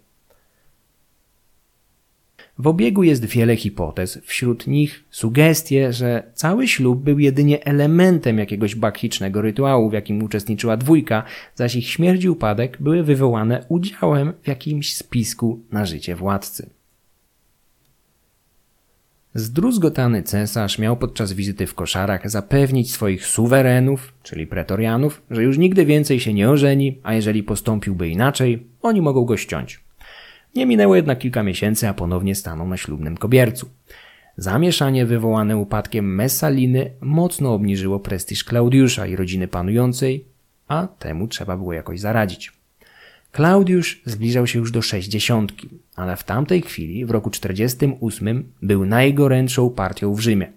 A: W obiegu jest wiele hipotez, wśród nich sugestie, że cały ślub był jedynie elementem jakiegoś bakchicznego rytuału, w jakim uczestniczyła dwójka, zaś ich śmierć i upadek były wywołane udziałem w jakimś spisku na życie władcy. Zdruzgotany cesarz miał podczas wizyty w koszarach zapewnić swoich suwerenów, czyli pretorianów, że już nigdy więcej się nie ożeni, a jeżeli postąpiłby inaczej, oni mogą go ściąć. Nie minęło jednak kilka miesięcy, a ponownie stanął na ślubnym kobiercu. Zamieszanie wywołane upadkiem Messaliny mocno obniżyło prestiż Klaudiusza i rodziny panującej, a temu trzeba było jakoś zaradzić. Klaudiusz zbliżał się już do sześćdziesiątki, ale w tamtej chwili, w roku 48, był najgorętszą partią w Rzymie.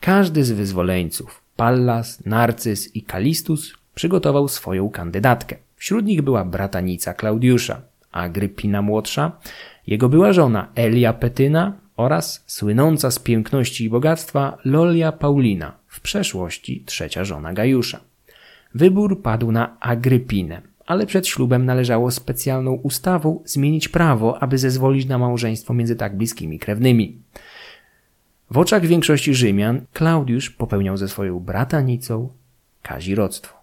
A: Każdy z wyzwoleńców, Pallas, Narcyz i Kalistus, przygotował swoją kandydatkę. Wśród nich była bratanica Klaudiusza, Agrypina młodsza, jego była żona Elia Petyna oraz słynąca z piękności i bogactwa Lolia Paulina, w przeszłości trzecia żona Gajusza. Wybór padł na Agrypinę, ale przed ślubem należało specjalną ustawą zmienić prawo, aby zezwolić na małżeństwo między tak bliskimi krewnymi. W oczach większości Rzymian Klaudiusz popełniał ze swoją bratanicą kazirodztwo.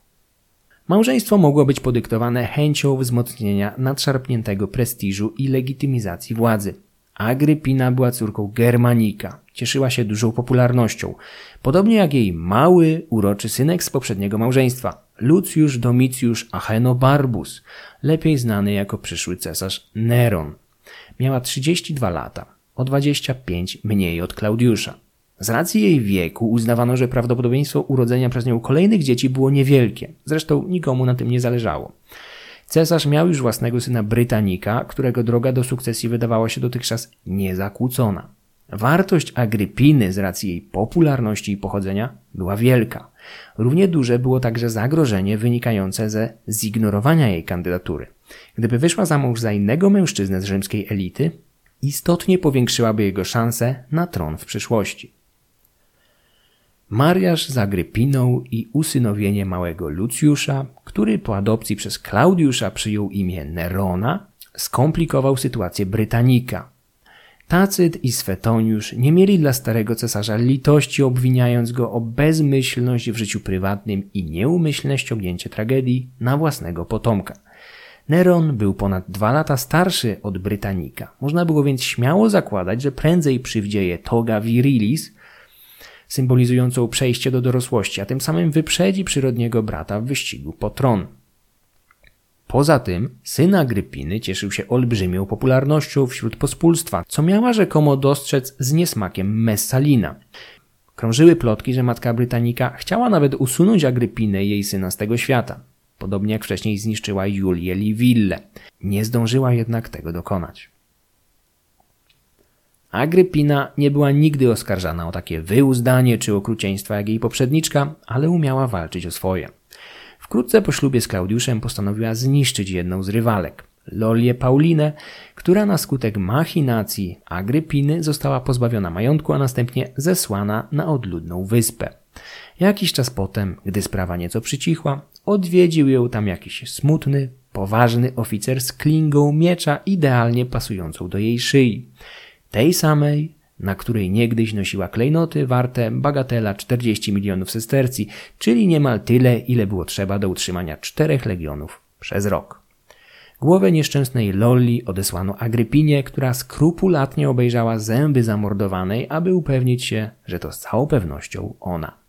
A: Małżeństwo mogło być podyktowane chęcią wzmocnienia nadszarpniętego prestiżu i legitymizacji władzy. Agrypina była córką Germanika, cieszyła się dużą popularnością, podobnie jak jej mały, uroczy synek z poprzedniego małżeństwa, Lucjusz Domicjusz Achenobarbus, lepiej znany jako przyszły cesarz Neron. Miała 32 lata, o 25 mniej od Klaudiusza. Z racji jej wieku uznawano, że prawdopodobieństwo urodzenia przez nią kolejnych dzieci było niewielkie. Zresztą nikomu na tym nie zależało. Cesarz miał już własnego syna Brytanika, którego droga do sukcesji wydawała się dotychczas niezakłócona. Wartość Agrypiny z racji jej popularności i pochodzenia była wielka. Równie duże było także zagrożenie wynikające ze zignorowania jej kandydatury. Gdyby wyszła za mąż za innego mężczyznę z rzymskiej elity, istotnie powiększyłaby jego szanse na tron w przyszłości. Mariaż z Agrypiną i usynowienie małego Lucjusza, który po adopcji przez Klaudiusza przyjął imię Nerona, skomplikował sytuację Brytanika. Tacyt i Swetoniusz nie mieli dla starego cesarza litości, obwiniając go o bezmyślność w życiu prywatnym i nieumyślne ściągnięcie tragedii na własnego potomka. Neron był ponad dwa lata starszy od Brytanika. Można było więc śmiało zakładać, że prędzej przywdzieje toga virilis, symbolizującą przejście do dorosłości, a tym samym wyprzedzi przyrodniego brata w wyścigu po tron. Poza tym syn Agrypiny cieszył się olbrzymią popularnością wśród pospólstwa, co miała rzekomo dostrzec z niesmakiem Messalina. Krążyły plotki, że matka Brytanika chciała nawet usunąć Agrypinę jej syna z tego świata, podobnie jak wcześniej zniszczyła Julię Liville. Nie zdążyła jednak tego dokonać. Agrypina nie była nigdy oskarżana o takie wyuzdanie czy okrucieństwa jak jej poprzedniczka, ale umiała walczyć o swoje. Wkrótce po ślubie z Klaudiuszem postanowiła zniszczyć jedną z rywalek, Lolię Paulinę, która na skutek machinacji Agrypiny została pozbawiona majątku, a następnie zesłana na odludną wyspę. Jakiś czas potem, gdy sprawa nieco przycichła, odwiedził ją tam jakiś smutny, poważny oficer z klingą miecza idealnie pasującą do jej szyi tej samej, na której niegdyś nosiła klejnoty warte bagatela 40 milionów sestercji, czyli niemal tyle, ile było trzeba do utrzymania czterech legionów przez rok. Głowę nieszczęsnej Lolli odesłano Agrypinie, która skrupulatnie obejrzała zęby zamordowanej, aby upewnić się, że to z całą pewnością ona.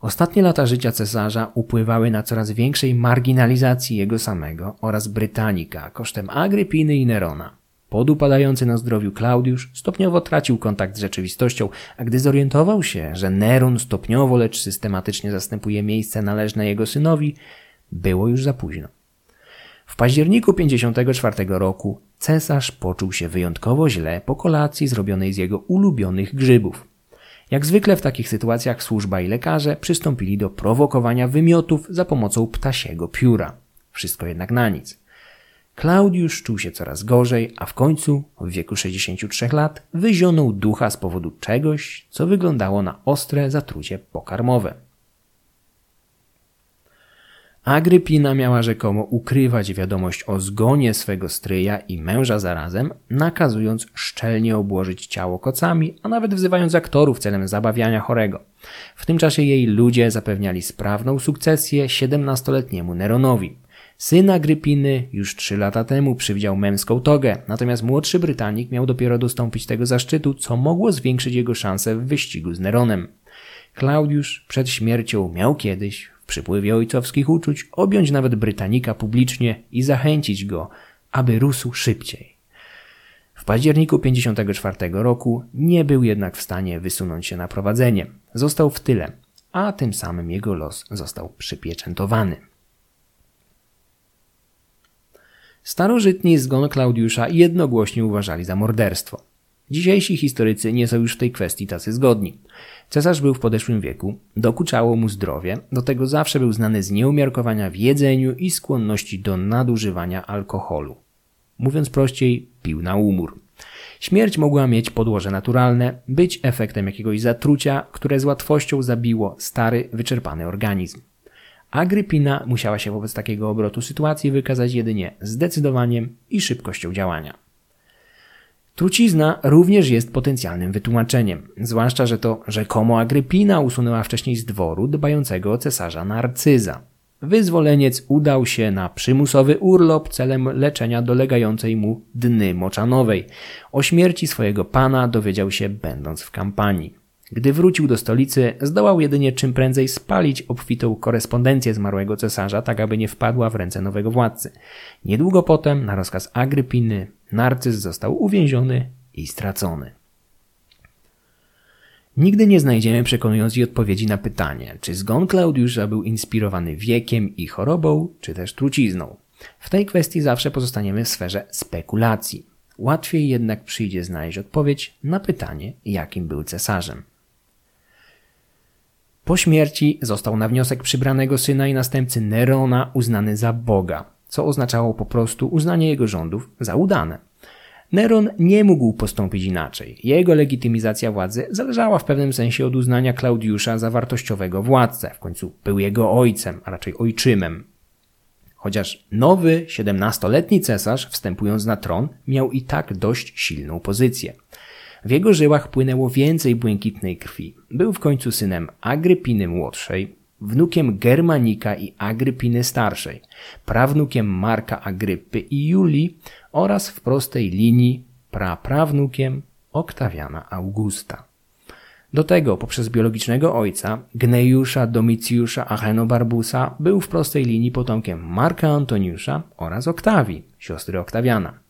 A: Ostatnie lata życia cesarza upływały na coraz większej marginalizacji jego samego oraz Brytanika kosztem Agrypiny i Nerona. Podupadający na zdrowiu Klaudiusz stopniowo tracił kontakt z rzeczywistością, a gdy zorientował się, że Neron stopniowo, lecz systematycznie zastępuje miejsce należne jego synowi, było już za późno. W październiku 54 roku cesarz poczuł się wyjątkowo źle po kolacji zrobionej z jego ulubionych grzybów. Jak zwykle w takich sytuacjach służba i lekarze przystąpili do prowokowania wymiotów za pomocą ptasiego pióra. Wszystko jednak na nic. Klaudiusz czuł się coraz gorzej, a w końcu, w wieku 63 lat, wyzionął ducha z powodu czegoś, co wyglądało na ostre zatrucie pokarmowe. Agrypina miała rzekomo ukrywać wiadomość o zgonie swego stryja i męża zarazem, nakazując szczelnie obłożyć ciało kocami, a nawet wzywając aktorów celem zabawiania chorego. W tym czasie jej ludzie zapewniali sprawną sukcesję 17-letniemu Neronowi. Syn Agrypiny już trzy lata temu przywdział męską togę, natomiast młodszy Brytanik miał dopiero dostąpić tego zaszczytu, co mogło zwiększyć jego szanse w wyścigu z Neronem. Klaudiusz przed śmiercią miał kiedyś, w przypływie ojcowskich uczuć, objąć nawet Brytanika publicznie i zachęcić go, aby rósł szybciej. W październiku 54 roku nie był jednak w stanie wysunąć się na prowadzenie. Został w tyle, a tym samym jego los został przypieczętowany. Starożytni zgon Klaudiusza jednogłośnie uważali za morderstwo. Dzisiejsi historycy nie są już w tej kwestii tacy zgodni. Cesarz był w podeszłym wieku, dokuczało mu zdrowie, do tego zawsze był znany z nieumiarkowania w jedzeniu i skłonności do nadużywania alkoholu. Mówiąc prościej, pił na umór. Śmierć mogła mieć podłoże naturalne, być efektem jakiegoś zatrucia, które z łatwością zabiło stary, wyczerpany organizm. Agrypina musiała się wobec takiego obrotu sytuacji wykazać jedynie zdecydowaniem i szybkością działania. Trucizna również jest potencjalnym wytłumaczeniem, zwłaszcza, że to rzekomo Agrypina usunęła wcześniej z dworu dbającego o cesarza Narcyza. Wyzwoleniec udał się na przymusowy urlop celem leczenia dolegającej mu dny moczanowej. O śmierci swojego pana dowiedział się będąc w kampanii. Gdy wrócił do stolicy, zdołał jedynie czym prędzej spalić obfitą korespondencję zmarłego cesarza, tak aby nie wpadła w ręce nowego władcy. Niedługo potem, na rozkaz Agrypiny, Narcyz został uwięziony i stracony. Nigdy nie znajdziemy przekonującej odpowiedzi na pytanie, czy zgon Klaudiusza był inspirowany wiekiem i chorobą, czy też trucizną. W tej kwestii zawsze pozostaniemy w sferze spekulacji. Łatwiej jednak przyjdzie znaleźć odpowiedź na pytanie, jakim był cesarzem. Po śmierci został na wniosek przybranego syna i następcy Nerona uznany za Boga, co oznaczało po prostu uznanie jego rządów za udane. Neron nie mógł postąpić inaczej. Jego legitymizacja władzy zależała w pewnym sensie od uznania Klaudiusza za wartościowego władcę. W końcu był jego ojcem, a raczej ojczymem. Chociaż nowy, 17-letni cesarz, wstępując na tron, miał i tak dość silną pozycję. W jego żyłach płynęło więcej błękitnej krwi. Był w końcu synem Agrypiny Młodszej, wnukiem Germanika i Agrypiny Starszej, prawnukiem Marka Agrypy i Julii oraz w prostej linii praprawnukiem Oktawiana Augusta. Do tego poprzez biologicznego ojca, Gnejusza Domicjusza Achenobarbusa, był w prostej linii potomkiem Marka Antoniusza oraz Oktawii, siostry Oktawiana.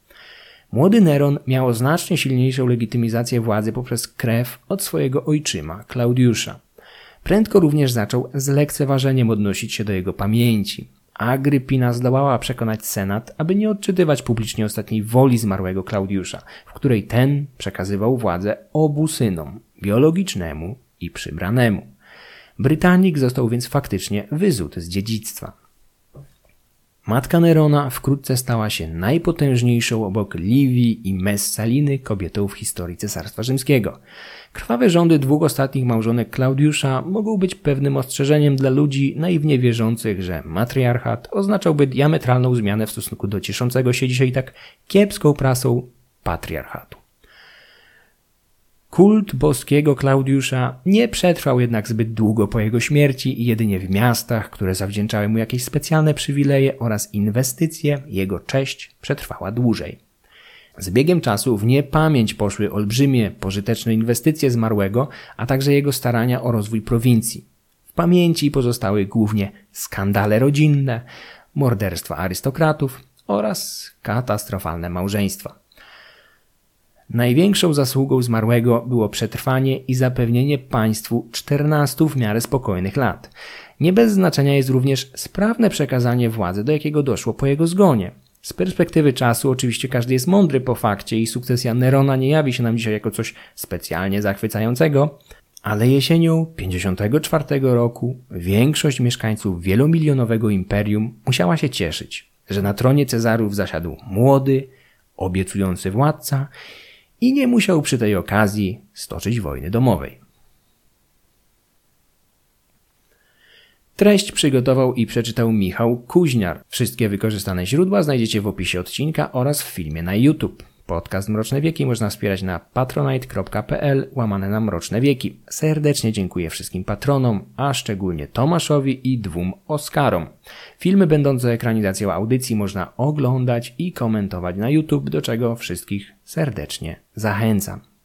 A: Młody Neron miał znacznie silniejszą legitymizację władzy poprzez krew od swojego ojczyma, Klaudiusza. Prędko również zaczął z lekceważeniem odnosić się do jego pamięci. Agrypina zdołała przekonać Senat, aby nie odczytywać publicznie ostatniej woli zmarłego Klaudiusza, w której ten przekazywał władzę obu synom, biologicznemu i przybranemu. Brytanik został więc faktycznie wyzut z dziedzictwa. Matka Nerona wkrótce stała się najpotężniejszą obok Liwii i Messaliny kobietą w historii Cesarstwa Rzymskiego. Krwawe rządy dwóch ostatnich małżonek Klaudiusza mogą być pewnym ostrzeżeniem dla ludzi naiwnie wierzących, że matriarchat oznaczałby diametralną zmianę w stosunku do cieszącego się dzisiaj tak kiepską prasą patriarchatu. Kult boskiego Klaudiusza nie przetrwał jednak zbyt długo po jego śmierci i jedynie w miastach, które zawdzięczały mu jakieś specjalne przywileje oraz inwestycje, jego cześć przetrwała dłużej. Z biegiem czasu w niepamięć poszły olbrzymie, pożyteczne inwestycje zmarłego, a także jego starania o rozwój prowincji. W pamięci pozostały głównie skandale rodzinne, morderstwa arystokratów oraz katastrofalne małżeństwa. Największą zasługą zmarłego było przetrwanie i zapewnienie państwu 14 w miarę spokojnych lat. Nie bez znaczenia jest również sprawne przekazanie władzy, do jakiego doszło po jego zgonie. Z perspektywy czasu oczywiście każdy jest mądry po fakcie i sukcesja Nerona nie jawi się nam dzisiaj jako coś specjalnie zachwycającego, ale jesienią 54 roku większość mieszkańców wielomilionowego imperium musiała się cieszyć, że na tronie Cezarów zasiadł młody, obiecujący władca i nie musiał przy tej okazji stoczyć wojny domowej. Treść przygotował i przeczytał Michał Kuźniar. Wszystkie wykorzystane źródła znajdziecie w opisie odcinka oraz w filmie na YouTube. Podcast Mroczne Wieki można wspierać na patronite.pl łamane na Mroczne Wieki. Serdecznie dziękuję wszystkim patronom, a szczególnie Tomaszowi i dwóm Oskarom. Filmy będące ekranizacją audycji można oglądać i komentować na YouTube, do czego wszystkich serdecznie zachęcam.